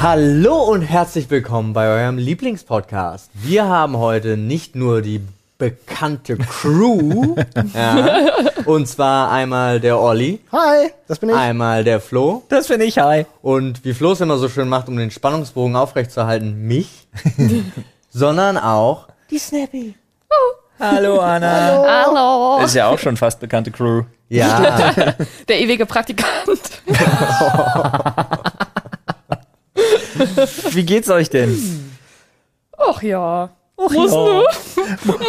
Hallo und herzlich willkommen bei eurem Lieblingspodcast. Wir haben heute nicht nur die bekannte Crew, ja, und zwar einmal der Olli, Hi, das bin ich. einmal der Flo Das finde ich hi. und wie Flo es immer so schön macht, um den Spannungsbogen aufrechtzuerhalten, mich, sondern auch die Snappy. Hallo Anna. Hallo, Ist ja auch schon fast bekannte Crew. Ja, der ewige Praktikant. Wie geht's euch denn? Ach ja. Muss ne?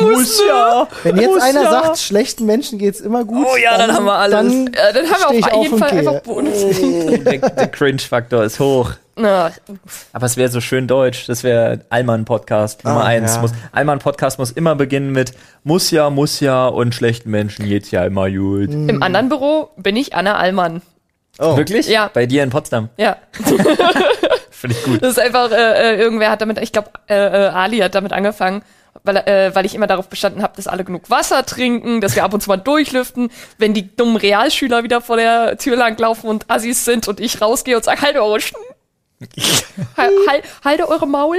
Muss ja. Wenn jetzt Muss einer ja. sagt, schlechten Menschen geht's immer gut. Oh ja, dann haben wir alles. Dann, Äh, dann haben wir auf jeden Fall gehe. einfach Bonus. Oh, der, der Cringe-Faktor ist hoch. Na, Aber es wäre so schön deutsch. Das wäre Allmann-Podcast Nummer Ah, eins. ja. Muss Allmann-Podcast muss immer beginnen mit muss ja, muss ja und schlechten Menschen geht's ja immer gut. Im anderen Büro bin ich Anna Allmann. oh, Wirklich? Ja. Bei dir in Potsdam. Ja, Finde ich gut. das ist einfach, äh, äh, irgendwer hat damit, ich glaube, äh, äh, Ali hat damit angefangen, weil, äh, weil ich immer darauf bestanden habe, dass alle genug Wasser trinken, dass wir ab und zu mal durchlüften, wenn die dummen Realschüler wieder vor der Tür langlaufen und Assis sind und ich rausgehe und sage, halte eure Sch Hal- hal- Halte eure Maul.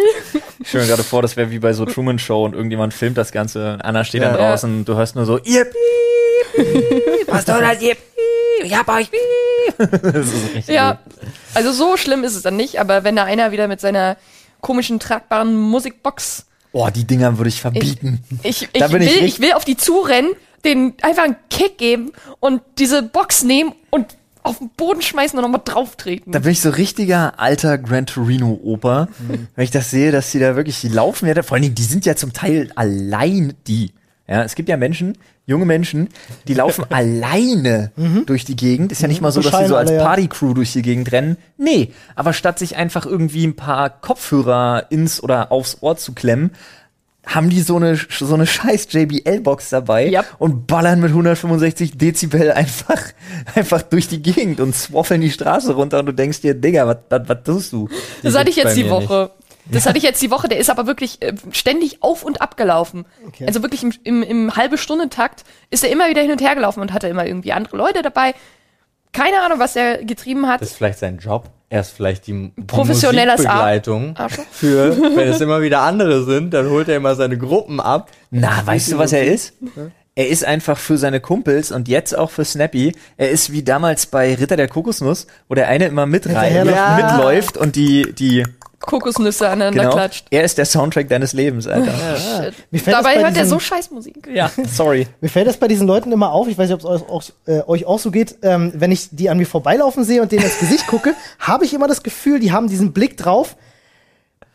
Ich stelle mir gerade vor, das wäre wie bei so Truman Show und irgendjemand filmt das Ganze. Anna steht Ja. dann draußen, du hörst nur so, ihr Piep, Piep, was soll das, ihr Piep, ich. Das ist richtig Ja, gut. also so schlimm ist es dann nicht, aber wenn da einer wieder mit seiner komischen tragbaren Musikbox, Boah, die Dinger würde ich verbieten. ich, ich, bin will, ich ich, will auf die zurennen, den einfach einen Kick geben und diese Box nehmen und auf den Boden schmeißen und nochmal drauf treten. Da bin ich so richtiger alter Gran Torino Oper, wenn ich das sehe, dass die da wirklich, die laufen ja, vor allen Dingen, die sind ja zum Teil allein die. Ja, es gibt ja Menschen, junge Menschen, die laufen alleine durch die Gegend. Ist ja nicht mal so, dass sie so als. Partycrew durch die Gegend rennen. Nee, aber statt sich einfach irgendwie ein paar Kopfhörer ins oder aufs Ohr zu klemmen, haben die so eine, so eine scheiß JBL-Box dabei Yep. und ballern mit 165 Dezibel einfach, einfach durch die Gegend und swaffeln die Straße runter und du denkst dir, Digga, was, tust du? das hatte ich jetzt die Woche. Das hatte ich jetzt die Woche, der ist aber wirklich äh, ständig auf und ab gelaufen. Okay. Also wirklich im, im, im halbe Stundentakt ist er immer wieder hin und her gelaufen und hatte immer irgendwie andere Leute dabei. Keine Ahnung, was er getrieben hat. das ist vielleicht sein Job. Er ist vielleicht die, Musikbegleitung Arschloch. für, wenn es immer wieder andere sind, dann holt er immer seine Gruppen ab. Na, weißt du, was er ist? Er ist einfach für seine Kumpels und jetzt auch für Snappy. Er ist wie damals bei Ritter der Kokosnuss, wo der eine immer Hinterherläuft. Ja. mitläuft und die, die, Kokosnüsse aneinander genau, klatscht. er ist der Soundtrack deines Lebens, Alter. Das Dabei bei hört er so scheiß Musik. ja, sorry. Mir fällt das bei diesen Leuten immer auf, ich weiß nicht, ob es euch, auch- äh, euch auch so geht, ähm, wenn ich die an mir vorbeilaufen sehe und denen ins Gesicht gucke, habe ich immer das Gefühl, die haben diesen Blick drauf,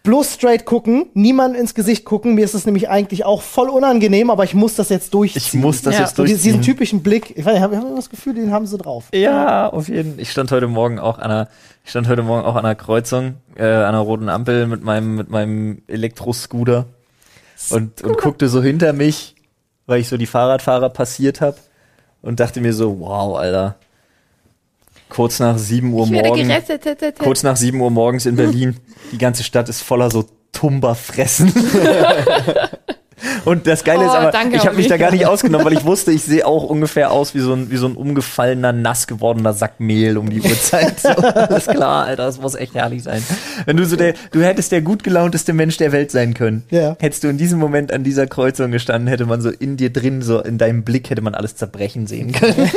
bloß straight gucken, niemand ins Gesicht gucken. Mir ist es nämlich eigentlich auch voll unangenehm, aber ich muss das jetzt durchziehen. Ich muss das Ja. jetzt so diesen, diesen durchziehen. typischen Blick, ich weiß ich habe hab immer das Gefühl, den haben sie drauf. Ja, auf jeden Fall. Ich stand heute Morgen auch an einer, ich stand heute Morgen auch an einer Kreuzung, äh, an einer roten Ampel mit meinem, mit meinem Elektroscooter und, und guckte so hinter mich, weil ich so die Fahrradfahrer passiert habe und dachte mir so, wow, Alter. Kurz nach 7 Uhr morgens, kurz nach 7 Uhr morgens in Berlin, die ganze Stadt ist voller so Tumberfressen. Und das Geile Oh, ist aber, danke, ich habe mich da gar nicht ausgenommen, weil ich wusste, ich sehe auch ungefähr aus wie so ein, wie so ein umgefallener, nass gewordener Sack Mehl um die Uhrzeit. So, alles klar, Alter, das muss echt herrlich sein. Wenn du so der, du hättest der gut gelaunteste Mensch der Welt sein können. Ja. Hättest du in diesem Moment an dieser Kreuzung gestanden, hätte man so in dir drin, so in deinem Blick, hätte man alles zerbrechen sehen können.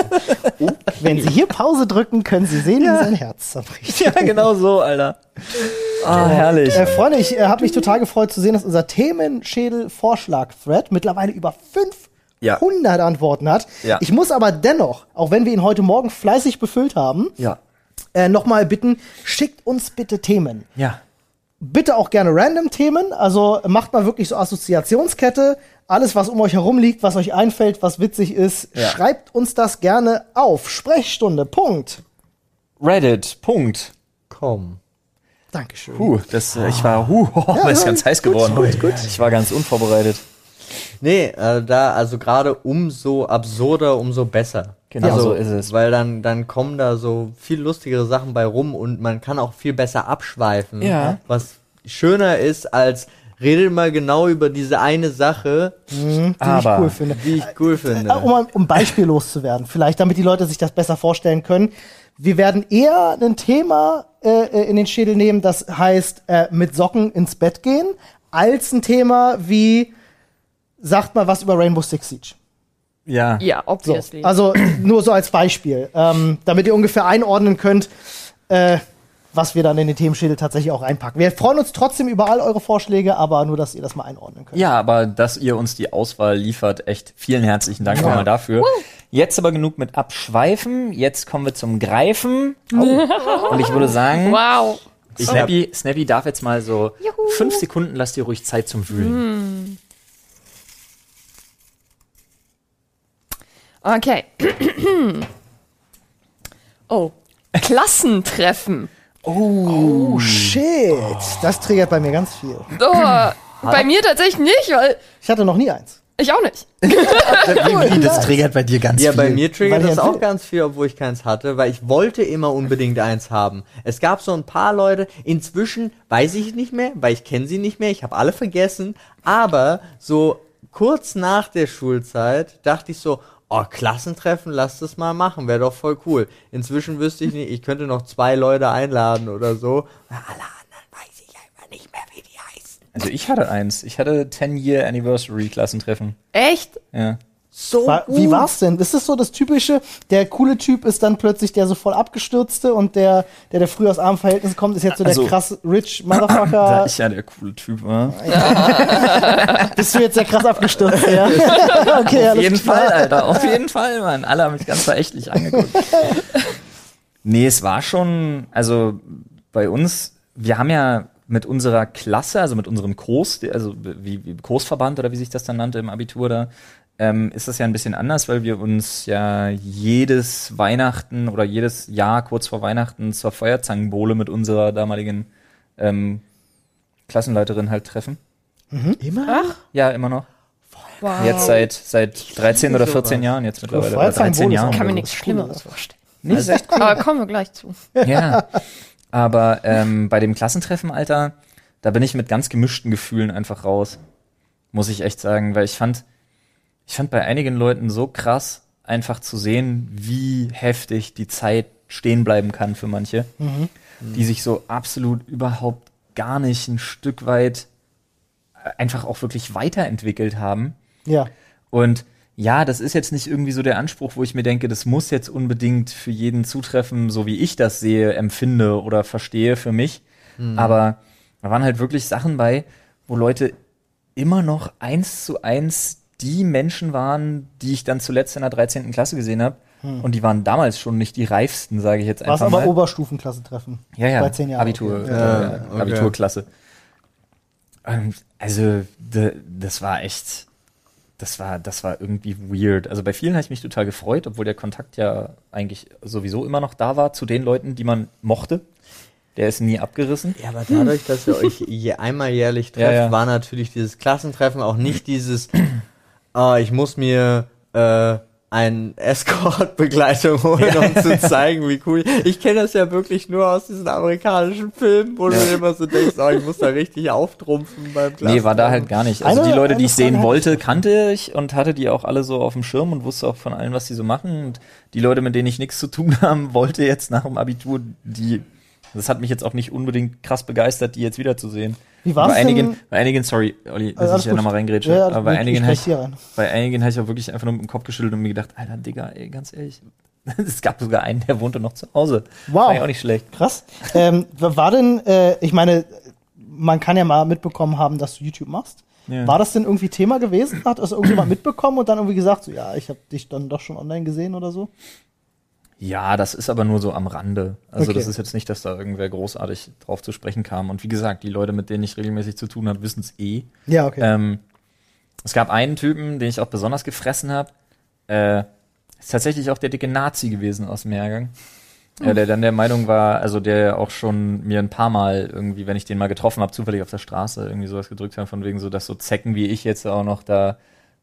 Wenn Sie hier Pause drücken, können Sie sehen, wie sein Herz zerbricht. ja, genau so, Alter. Ah, herrlich. Äh, Freunde, ich äh, habe mich total gefreut zu sehen, dass unser Themenschädel-Vorschlag-Thread mittlerweile über 500 Ja. Antworten hat. Ja. Ich muss aber dennoch, auch wenn wir ihn heute Morgen fleißig befüllt haben, Ja. äh, nochmal bitten, schickt uns bitte Themen. Ja. Bitte auch gerne random Themen, also macht mal wirklich so Assoziationskette. Alles, was um euch herum liegt, was euch einfällt, was witzig ist, Ja. schreibt uns das gerne auf. Sprechstunde, Punkt. Reddit, Punkt. Komm. Dankeschön. Huh, das, äh, ich war, huh, oh, Ja, ist ganz heiß gut, geworden. gut, gut. Ich war ganz unvorbereitet. Nee, äh, da, also gerade umso absurder, umso besser. Genau also, so ist es. Weil dann, dann kommen da so viel lustigere Sachen bei rum und man kann auch viel besser abschweifen. Ja. Was schöner ist als redet mal genau über diese eine Sache, die Aber- ich cool finde. die ich cool finde. Äh, um, ein- um beispiellos zu werden, vielleicht, damit die Leute sich das besser vorstellen können. Wir werden eher ein Thema äh, äh, in den Schädel nehmen, das heißt äh, mit Socken ins Bett gehen, als ein Thema wie sagt mal was über Rainbow Six Siege. Ja. Ja, So, obviously. also nur so als Beispiel, ähm, damit ihr ungefähr einordnen könnt, äh, was wir dann in den Themenschädel tatsächlich auch reinpacken. Wir freuen uns trotzdem über all eure Vorschläge, aber nur, dass ihr das mal einordnen könnt. Ja, aber dass ihr uns die Auswahl liefert, echt vielen herzlichen Dank nochmal dafür. Jetzt aber genug mit Abschweifen. Jetzt kommen wir zum Greifen. Und ich würde sagen, wow. Snappy, Snappy darf jetzt mal so fünf Sekunden, lass dir ruhig Zeit zum Wühlen. Okay. oh. Klassentreffen. Oh shit, das triggert bei mir ganz viel. Oh, bei mir tatsächlich nicht, weil Ich hatte noch nie eins. ich auch nicht. Wie, das triggert bei dir ganz Ja, viel. bei mir triggert das auch ganz viel, obwohl ich keins hatte, weil ich wollte immer unbedingt eins haben. Es gab so ein paar Leute, inzwischen weiß ich nicht mehr, weil ich kenne sie nicht mehr, ich habe alle vergessen, aber so kurz nach der Schulzeit dachte ich so, oh, Klassentreffen, lass das mal machen, wäre doch voll cool. Inzwischen wüsste ich nicht, ich könnte noch zwei Leute einladen oder so. Alle anderen weiß ich einfach nicht mehr, wie die heißen. Also ich hatte eins. Ich hatte 10-Year Anniversary Klassentreffen. Echt? Ja. So War, gut. wie war's denn? Ist das so das typische, der coole Typ ist dann plötzlich der so voll abgestürzte und der, der, der früher aus armen Verhältnissen kommt, ist jetzt so Also- der krass rich Da Motherfucker. ich ja der coole Typ war. Bist du jetzt der krass abgestürzt, ja? okay, Auf jeden klar. Fall, Alter. Auf jeden Fall, Mann. Alle haben mich ganz verächtlich angeguckt. nee, es war schon, also bei uns, wir haben ja mit unserer Klasse, also mit unserem Kurs, also wie, wie Kursverband oder wie sich das dann nannte im Abitur da, ähm, ist das ja ein bisschen anders, weil wir uns ja jedes Weihnachten oder jedes Jahr kurz vor Weihnachten zur Feuerzangenbowle mit unserer damaligen ähm, Klassenleiterin halt treffen. Immer? Ja, immer noch. Wow. Jetzt seit, seit 13 oder 14 sowas. Jahren jetzt mittlerweile. Oder Feuerzangenbowle 13 ist Jahren. auch kann mir nichts Schlimmeres vorstellen. so. Nee, ist echt cool. Aber kommen wir gleich zu. ja. Aber ähm, bei dem Klassentreffen, Alter, da bin ich mit ganz gemischten Gefühlen einfach raus. Muss ich echt sagen, weil ich fand, ich fand bei einigen Leuten so krass, einfach zu sehen, wie heftig die Zeit stehen bleiben kann für manche, die sich so absolut überhaupt gar nicht ein Stück weit äh, einfach auch wirklich weiterentwickelt haben. Ja. Und ja, das ist jetzt nicht irgendwie so der Anspruch, wo ich mir denke, das muss jetzt unbedingt für jeden zutreffen, so wie ich das sehe, empfinde oder verstehe für mich. Aber da waren halt wirklich Sachen bei, wo Leute immer noch eins zu eins die Menschen waren, die ich dann zuletzt in der 13. Klasse gesehen habe. Und die waren damals schon nicht die reifsten, sage ich jetzt einfach aber mal. Oberstufenklassentreffen. Ja, ja, Bei zehn Jahren. Abitur, Okay. äh, Ja, okay. Abiturklasse. Ähm, also, das war echt, das war, das war irgendwie weird. Also bei vielen habe ich mich total gefreut, obwohl der Kontakt ja eigentlich sowieso immer noch da war zu den Leuten, die man mochte. Der ist nie abgerissen. Ja, aber dadurch, dass ihr euch je einmal jährlich trefft, Ja, ja. war natürlich dieses Klassentreffen auch nicht dieses, ah, ich muss mir äh, ein Escort-Begleitung holen, um zu zeigen, wie cool. Ich kenne das ja wirklich nur aus diesen amerikanischen Filmen, wo du immer so denkst, oh, ich muss da richtig auftrumpfen beim Klassentreffen. Nee, war da halt gar nicht. Also Eine- die Leute, die ich sehen Frage wollte, kannte ich und hatte die auch alle so auf dem Schirm und wusste auch von allen, was die so machen. Und die Leute, mit denen ich nichts zu tun haben wollte jetzt nach dem Abitur, die, das hat mich jetzt auch nicht unbedingt krass begeistert, die jetzt wiederzusehen. Wie war's bei einigen, denn? bei einigen, sorry, Olli, dass Äh, alles ich ja gut. nochmal reingrätsche, Ja, aber bei ich- einigen ich ich, bei einigen habe ich auch wirklich einfach nur mit dem Kopf geschüttelt und mir gedacht, Alter, Digga, ey, ganz ehrlich. Es gab sogar einen, der wohnte noch zu Hause. Wow. War ja auch nicht schlecht. Krass. ähm, war denn, äh, ich meine, man kann ja mal mitbekommen haben, dass du YouTube machst. Ja. War das denn irgendwie Thema gewesen? Hat das irgendjemand mitbekommen und dann irgendwie gesagt, so, ja, ich habe dich dann doch schon online gesehen oder so? Ja, das ist aber nur so am Rande. Also Okay. das ist jetzt nicht, dass da irgendwer großartig drauf zu sprechen kam. Und wie gesagt, die Leute, mit denen ich regelmäßig zu tun habe, wissen es eh. Ja, okay. Ähm, es gab einen Typen, den ich auch besonders gefressen habe. Äh, ist tatsächlich auch der dicke Nazi gewesen aus dem Jahrgang. Ja, der dann der Meinung war, also der auch schon mir ein paar Mal irgendwie, wenn ich den mal getroffen habe, zufällig auf der Straße irgendwie sowas gedrückt hat, von wegen so, dass so Zecken wie ich jetzt auch noch da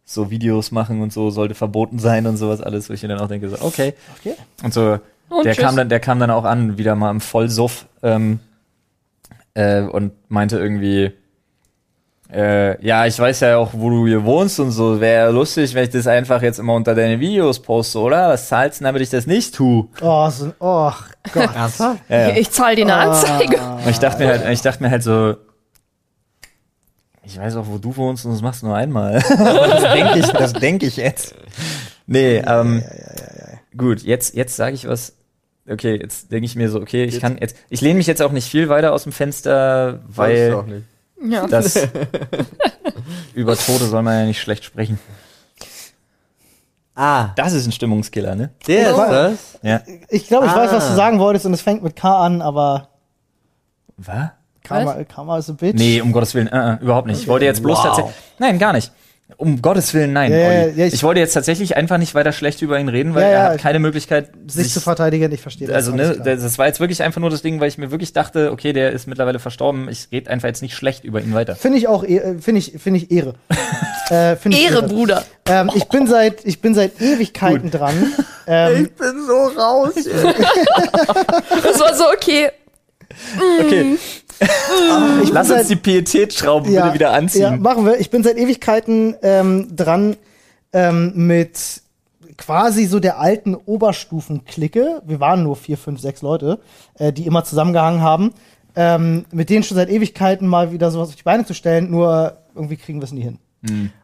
so Videos machen und so sollte verboten sein und sowas alles, wo ich mir dann auch denke, so, okay. okay. Und so, Und der tschüss. kam dann, der kam dann auch an, wieder mal im Vollsuff ähm, äh, und meinte irgendwie, Äh, ja, ich weiß ja auch, wo du hier wohnst und so. Wäre lustig, wenn ich das einfach jetzt immer unter deine Videos poste, oder? Was zahlst du, damit ich das nicht tue? Oh, so, oh Gott. Ernsthaft? Ja, ja. Ich zahle dir eine Anzeige. Und ich dachte mir halt, ich dachte mir halt so, ich weiß auch, wo du wohnst und das machst du nur einmal. Das denke ich, das denke ich jetzt. Nee, ähm, gut, jetzt, jetzt sage ich was. Okay, jetzt denke ich mir so, okay, ich Jetzt- kann jetzt, ich lehne mich jetzt auch nicht viel weiter aus dem Fenster, Weiß ich auch weil nicht. Ja. das über Tote soll man ja nicht schlecht sprechen. Ah, Das ist ein Stimmungskiller, ne? der ist Oh. das. Ja. Ich glaube, ich weiß, was Ah. du sagen wolltest und es fängt mit K an, aber Was? Karma, Karma ist a bitch. Nee, um Gottes Willen, äh, äh, überhaupt nicht. Ich wollte jetzt bloß Wow. tatsächlich. Nein, gar nicht. Um Gottes Willen, nein. Ja, ja, ich, ich- wollte jetzt tatsächlich einfach nicht weiter schlecht über ihn reden, weil Ja, er hat keine Möglichkeit, Sich zu verteidigen, ich verstehe das. also ne, das war jetzt wirklich einfach nur das Ding, weil ich mir wirklich dachte, okay, der ist mittlerweile verstorben, ich rede einfach jetzt nicht schlecht über ihn weiter. Finde ich auch, eh- finde ich, finde ich Ehre. äh, finde ich Ehre, Bruder. Ähm, ich bin seit, ich bin seit Ewigkeiten dran. Ähm, bin so raus. Das war so, okay. Okay, ich bin lass seit, uns die Pietätschrauben bitte wieder Ja, anziehen. machen wir. Ich bin seit Ewigkeiten ähm, dran ähm, mit quasi so der alten Oberstufenklicke. Wir waren nur vier, fünf, sechs Leute, äh, die immer zusammengehangen haben. Ähm, mit denen schon seit Ewigkeiten mal wieder sowas auf die Beine zu stellen, nur irgendwie kriegen wir es nie hin.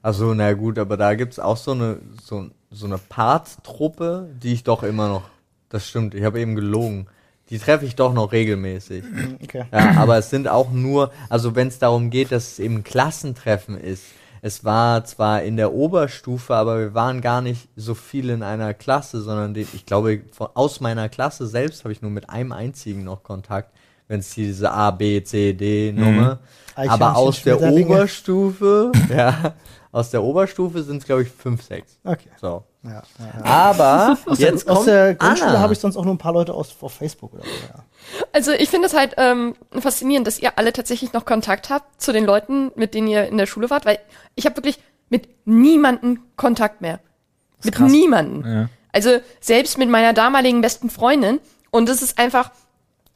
Also na gut, aber da gibt's auch so eine so, so eine Part-Truppe, die ich doch immer noch. Das stimmt, ich habe eben gelogen. Die treffe ich doch noch regelmäßig. Okay. Ja, aber es sind auch nur, also wenn es darum geht, dass es eben Klassentreffen ist. Es war zwar in der Oberstufe, aber wir waren gar nicht so viel in einer Klasse, sondern den, ich glaube, von, aus meiner Klasse selbst habe ich nur mit einem einzigen noch Kontakt, wenn es diese A, B, C, D Nummer. Eichhörnchen, Aber aus der. Oberstufe, ja, aus der Oberstufe sind es, glaube ich, fünf, sechs. Okay. So. Ja, ja, ja. Aber jetzt aus kommt der Grundschule habe ich sonst auch nur ein paar Leute aus auf Facebook oder so. Ja. Also ich finde es halt ähm, faszinierend, dass ihr alle tatsächlich noch Kontakt habt zu den Leuten, mit denen ihr in der Schule wart, weil ich habe wirklich mit niemanden Kontakt mehr. Mit krass. niemanden. Ja. Also selbst mit meiner damaligen besten Freundin. Und es ist einfach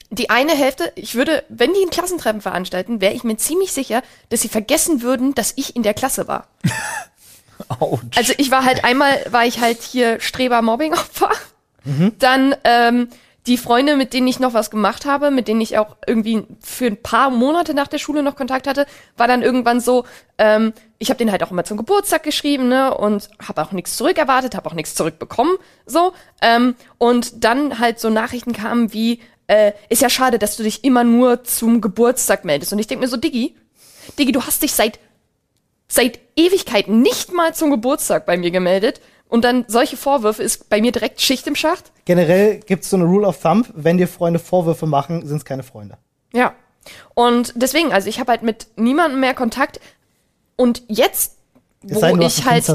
die eine Hälfte, ich würde, wenn die ein Klassentreffen veranstalten, wäre ich mir ziemlich sicher, dass sie vergessen würden, dass ich in der Klasse war. Autsch. Also ich war halt einmal, war ich halt hier Streber-Mobbing-Opfer. Dann ähm, die Freunde, mit denen ich noch was gemacht habe, mit denen ich auch irgendwie für ein paar Monate nach der Schule noch Kontakt hatte, war dann irgendwann so, ähm, ich habe den halt auch immer zum Geburtstag geschrieben, ne, und habe auch nichts zurückerwartet, habe auch nichts zurückbekommen, so. Ähm, und dann halt so Nachrichten kamen wie, äh, ist ja schade, dass du dich immer nur zum Geburtstag meldest. Und ich denk mir so, Diggi, Diggi, du hast dich seit seit Ewigkeiten nicht mal zum Geburtstag bei mir gemeldet. Und dann solche Vorwürfe ist bei mir direkt Schicht im Schacht. Generell gibt es so eine Rule of Thumb, wenn dir Freunde Vorwürfe machen, sind es keine Freunde. Ja. Und deswegen, also ich habe halt mit niemandem mehr Kontakt. Und jetzt, Es wo sei denn, du hast ich halt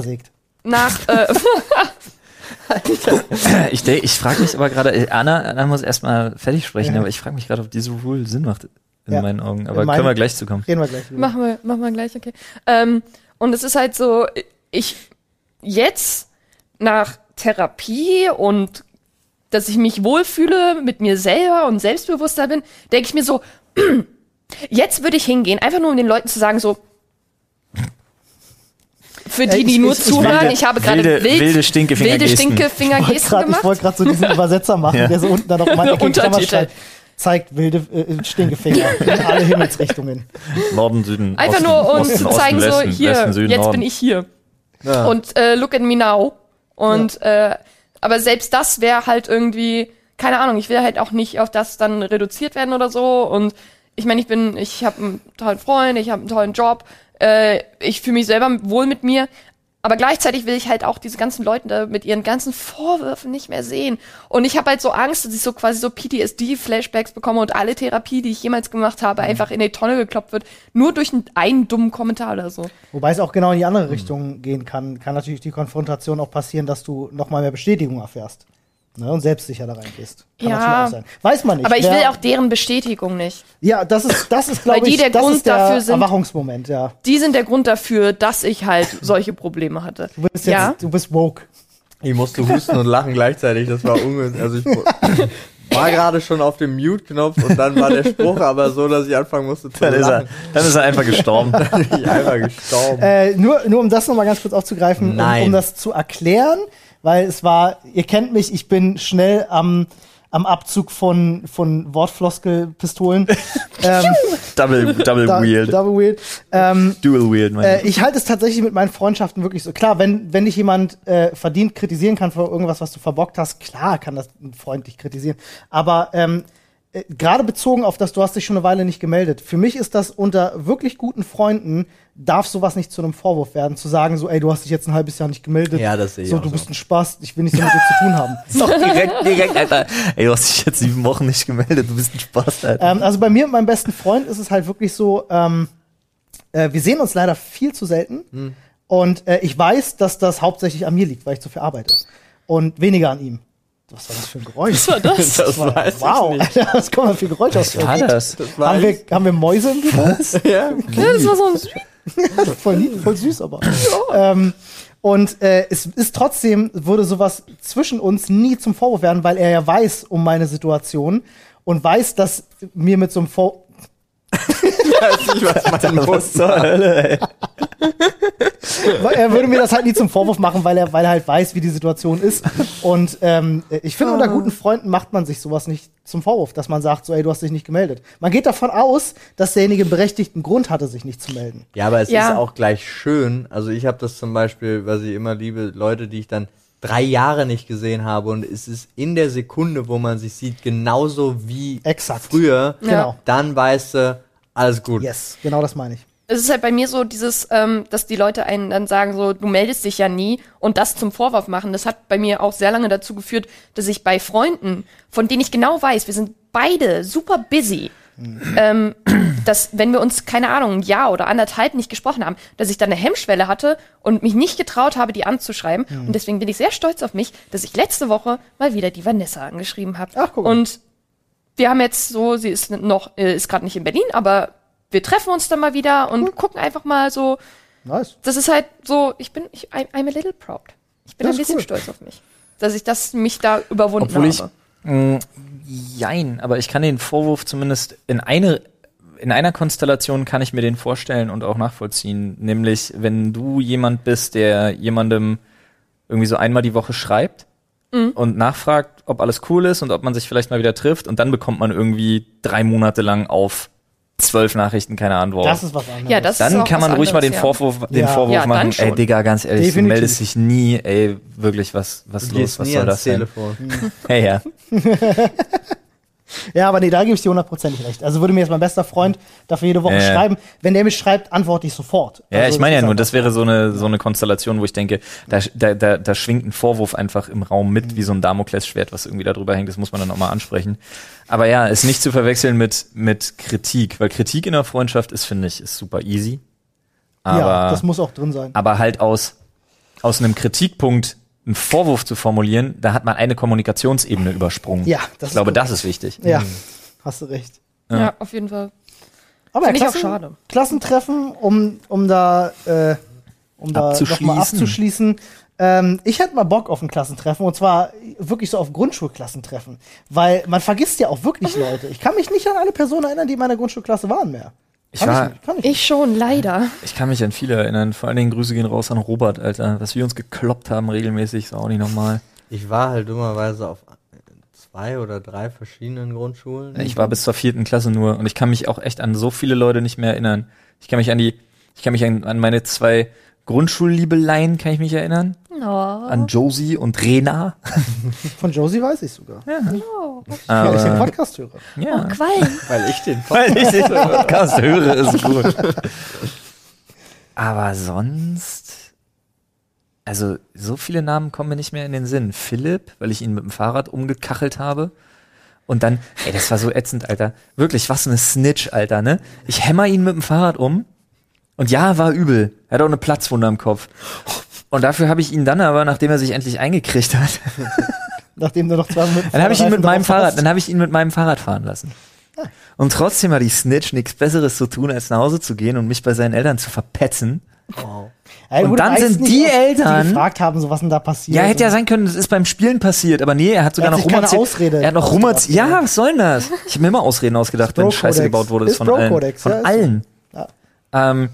nach, äh, Ich, denk- ich frage mich aber gerade, Anna, Anna muss erstmal fertig sprechen, Ja. aber ich frage mich gerade, ob diese Rule Sinn macht in Ja. meinen Augen. Aber In meinen- können wir gleich zukommen. Reden wir gleich wieder. machen wir, machen wir gleich, okay. Ähm, und es ist halt so, ich jetzt nach Therapie und dass ich mich wohlfühle mit mir selber und selbstbewusster bin, denke ich mir so, jetzt würde ich hingehen, einfach nur um den Leuten zu sagen, so, für die, die ich- nur ich- zuhören, wilde- ich habe gerade wilde- wild, wilde Stinkefingergesten. wilde Ich wollte gerade gemacht. so diesen Übersetzer machen, Ja. der so unten dann Klammer Untertitel. Zeigt wilde äh, Stinkefinger in alle Himmelsrichtungen. Norden, Süden, Einfach Osten, nur, um Osten, zu Osten, zeigen, so, Westen, hier, Westen, Süden, jetzt Norden. bin ich hier. Ja. Und äh, look at me now. Und äh, aber selbst das wäre halt irgendwie, keine Ahnung, ich will halt auch nicht auf das dann reduziert werden oder so. Und ich meine, ich bin, ich habe einen tollen Freund, ich habe einen tollen Job, äh, ich fühle mich selber wohl mit mir. Aber gleichzeitig will ich halt auch diese ganzen Leute da mit ihren ganzen Vorwürfen nicht mehr sehen. Und ich habe halt so Angst, dass ich so quasi so PTSD-Flashbacks bekomme und alle Therapie, die ich jemals gemacht habe, einfach in die Tonne gekloppt wird. Nur durch einen, einen dummen Kommentar oder so. Wobei es auch genau in die andere Richtung gehen kann. Kann natürlich die Konfrontation auch passieren, dass du noch mal mehr Bestätigung erfährst. Ne, und selbstsicher da reingehst. Kann Ja. natürlich auch sein. Weiß man nicht. Aber ich Wer- will auch deren Bestätigung nicht. Ja, das ist, das ist Weil glaube die ich, der das Grund ist der dafür sind- Erwachungsmoment, ja. Die sind der Grund dafür, dass ich halt solche Probleme hatte. Du bist jetzt, ja, du bist woke. Ich musste husten und lachen gleichzeitig, das war ungünstig. Also ich, war gerade schon auf dem Mute-Knopf und dann war der Spruch aber so, dass ich anfangen musste zu Dann ist, er, lachen. dann ist er einfach gestorben. Dann bin ich einfach gestorben. Äh, nur, nur um das nochmal ganz kurz aufzugreifen, um, um das zu erklären, weil es war, ihr kennt mich, ich bin schnell am, am Abzug von, von Wortfloskelpistolen. ähm, Double, double da, Wield. Double Wield. Ähm, Dual Wield, mein äh, ich halte es tatsächlich mit meinen Freundschaften wirklich so. Klar, wenn, wenn dich jemand äh, verdient kritisieren kann für irgendwas, was du verbockt hast, klar kann das ein Freund dich kritisieren. Aber ähm, äh, gerade bezogen auf das, du hast dich schon eine Weile nicht gemeldet. Für mich ist das unter wirklich guten Freunden, darf sowas nicht zu einem Vorwurf werden, zu sagen so, ey, du hast dich jetzt ein halbes Jahr nicht gemeldet. Ja, das sehe ich So, du so. bist ein Spaß, ich will nichts damit zu tun haben. Doch direkt, direkt, Alter. Ey, du hast dich jetzt sieben Wochen nicht gemeldet, du bist ein Spaß, Alter. Ähm, also bei mir und meinem besten Freund ist es halt wirklich so, ähm, äh, wir sehen uns leider viel zu selten. Hm. Und äh, ich weiß, dass das hauptsächlich an mir liegt, weil ich zu viel arbeite. Und weniger an ihm. Was war das für ein Geräusch? Was war das? Das weiß wow, ich nicht. Alter, was kommt da für Geräusche aus? Was war das? Das war Haben wir, haben wir Mäuse im Büro? ja. Ja, das war so ein voll, lieb, voll süß, aber. ähm, und äh, es ist trotzdem, würde sowas zwischen uns nie zum Vorwurf werden, weil er ja weiß um meine Situation und weiß, dass mir mit so einem Vor weiß nicht, was mein Bus zur Hölle, ey. Er würde mir das halt nie zum Vorwurf machen, weil er, weil er halt weiß, wie die Situation ist. Und ähm, ich finde, unter guten Freunden macht man sich sowas nicht zum Vorwurf, dass man sagt, so, ey, du hast dich nicht gemeldet. Man geht davon aus, dass derjenige einen berechtigten Grund hatte, sich nicht zu melden. Ja, aber es Ja. ist auch gleich schön. Also ich habe das zum Beispiel, was ich immer liebe, Leute, die ich dann drei Jahre nicht gesehen habe und es ist in der Sekunde, wo man sich sieht, genauso wie Exakt. früher. Ja. Genau. Dann weißt du, alles gut. Yes, genau das meine ich. Es ist halt bei mir so dieses, ähm, dass die Leute einen dann sagen so, du meldest dich ja nie und das zum Vorwurf machen. Das hat bei mir auch sehr lange dazu geführt, dass ich bei Freunden, von denen ich genau weiß, wir sind beide super busy, ähm, dass wenn wir uns, keine Ahnung, ein Jahr oder anderthalb nicht gesprochen haben, dass ich dann eine Hemmschwelle hatte und mich nicht getraut habe, die anzuschreiben. Und deswegen bin ich sehr stolz auf mich, dass ich letzte Woche mal wieder die Vanessa angeschrieben habe. Ach, guck. Und wir haben jetzt so, sie ist noch, äh, ist gerade nicht in Berlin, aber wir treffen uns dann mal wieder und gucken einfach mal so. Nice. Das ist halt so, ich bin, ich, I'm, I'm a little proud. Ich bin Das ein bisschen cool. stolz auf mich, dass ich das mich da überwunden Obwohl ich, habe. mh, jein, aber ich kann den Vorwurf zumindest in eine, in einer Konstellation kann ich mir den vorstellen und auch nachvollziehen. Nämlich, wenn du jemand bist, der jemandem irgendwie so einmal die Woche schreibt und nachfragt, ob alles cool ist und ob man sich vielleicht mal wieder trifft und dann bekommt man irgendwie drei Monate lang auf zwölf Nachrichten keine Antwort. Das ist was anderes. Ja, das ist dann auch kann man ruhig mal den anderes, Vorwurf, den Ja. Vorwurf Ja, machen. Ey, Digga, ganz ehrlich, Definitiv. du meldest dich nie. Ey, wirklich, was, was Du los? Was soll das denn? Telefon. Hey, ja. Ja, aber nee, da gebe ich dir hundertprozentig recht. Also würde mir jetzt mein bester Freund dafür jede Woche ja. schreiben. Wenn der mich schreibt, antworte ich sofort. Ja, Also, ich meine ja nur, das wäre so eine, so eine Konstellation, wo ich denke, da, da, da, da schwingt ein Vorwurf einfach im Raum mit, wie so ein Damoklesschwert, was irgendwie da drüber hängt. Das muss man dann auch mal ansprechen. Aber ja, ist nicht zu verwechseln mit, mit Kritik, weil Kritik in der Freundschaft ist, finde ich, ist super easy. Aber, ja, das muss auch drin sein. aber halt aus, aus einem Kritikpunkt einen Vorwurf zu formulieren, da hat man eine Kommunikationsebene übersprungen. Ja, das ich ist glaube, gut. das ist wichtig. Ja, hast du recht. Ja. auf jeden Fall. Aber auch Klassen- schade. Klassentreffen, um, um da, äh, um da Abzuschließen. nochmal abzuschließen. Ähm, ich hätte mal Bock auf ein Klassentreffen und zwar wirklich so auf Grundschulklassentreffen, weil man vergisst ja auch wirklich Leute. Ich kann mich nicht an alle Personen erinnern, die in meiner Grundschulklasse waren mehr. Ich Kann war, ich, nicht, kann ich. Ich schon, leider. Ich kann mich an viele erinnern. Vor allen Dingen Grüße gehen raus an Robert, Alter. Was wir uns gekloppt haben regelmäßig, ist auch nicht normal. Ich war halt dummerweise auf zwei oder drei verschiedenen Grundschulen. Ich war bis zur vierten Klasse nur und ich kann mich auch echt an so viele Leute nicht mehr erinnern. Ich kann mich an die, ich kann mich an, an meine zwei Grundschulliebeleien, kann ich mich erinnern. Oh. An Josie und Rena. Von Josie weiß ich sogar. Oh, Weil ich den Podcast höre. ja. Quallen. Weil ich den Weil ich den Podcast höre, ist gut. Aber sonst, also so viele Namen kommen mir nicht mehr in den Sinn. Philipp, weil ich ihn mit dem Fahrrad umgekachelt habe. Und dann, ey, das war so ätzend, Alter. Wirklich, was eine Snitch, Alter, ne? Ich hämmer ihn mit dem Fahrrad um. Und ja, war übel. Er hat auch eine Platzwunde am Kopf. Und dafür habe ich ihn dann aber, nachdem er sich endlich eingekriegt hat, Nachdem du noch zwei mit dann habe ich ihn mit meinem Fahrrad, hast. dann habe ich ihn mit meinem Fahrrad fahren lassen. Und trotzdem hat die Snitch nichts Besseres zu tun, als nach Hause zu gehen und mich bei seinen Eltern zu verpetzen. Wow. Ja, Und dann sind die Eltern- Die gefragt haben, so was denn da passiert. Ja, hätte ja sein können, das ist beim Spielen passiert, aber nee, er hat sogar Er hat noch rumerzählt. Ausrede Er hat noch rumerzählt. Ja, was soll denn das? Ich habe mir immer Ausreden ausgedacht, wenn. Scheiße gebaut wurde. Ist von allen. Von ja, allen. Ja. Ähm,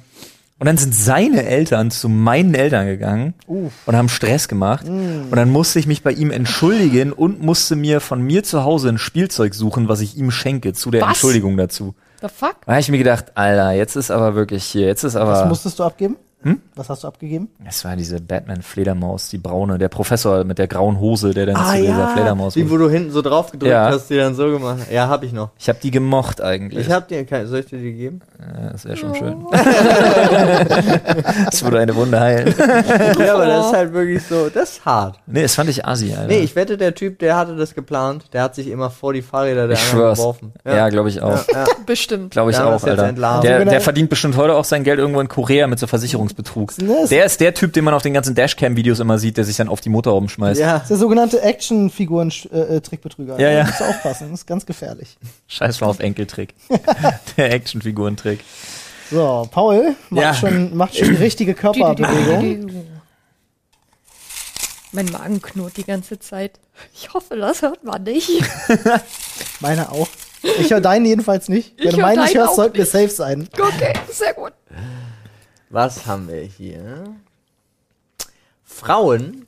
und dann sind seine Eltern zu meinen Eltern gegangen Uff. und haben Stress gemacht. Mm. Und dann musste ich mich bei ihm entschuldigen und musste mir von mir zu Hause ein Spielzeug suchen, was ich ihm schenke, zu der Was? Entschuldigung dazu. The fuck? Da habe ich mir gedacht, Alter, jetzt ist aber wirklich hier, jetzt ist aber. Was musstest du abgeben? Hm? Was hast du abgegeben? Es war diese Batman-Fledermaus, die braune, der Professor mit der grauen Hose, der dann Ah zu dieser ja, Fledermaus die, wo du hinten so drauf gedrückt Ja. hast, die dann so gemacht. Ja, hab ich noch. Ich habe die gemocht eigentlich. Ich hab dir keine, soll ich dir die geben? Ja, das wäre schon schön. das würde eine Wunde heilen. ja, aber das ist halt wirklich so, das ist hart. Nee, das fand ich assi, Alter. Nee, ich wette, der Typ, der hatte das geplant, der hat sich immer vor die Fahrräder der ich anderen schwör's. geworfen. Ja, glaube ich auch. ja. Bestimmt. Glaube ich auch, Alter. Der, der verdient bestimmt heute auch sein Geld irgendwo in Korea mit so Versicherungsbetrug. Ist- Der ist der Typ, den man auf den ganzen Dashcam-Videos immer sieht, der sich dann auf die Motorhaube schmeißt. Ja. Das ist der sogenannte Action-Figuren-Trickbetrüger. Ja, ja. Da musst du aufpassen, das ist ganz gefährlich. Scheiß mal auf Enkeltrick. der Actionfigurentrick. So, Paul macht, Ja. schon, macht schon die richtige Körperbewegung. Mein Magen knurrt die ganze Zeit. Ich hoffe, das hört man nicht. Meine auch. Ich höre deinen jedenfalls nicht. Wenn Ich du meinen nicht deinen hörst, sollten wir safe sein. Okay, sehr gut. Was haben wir hier? Frauen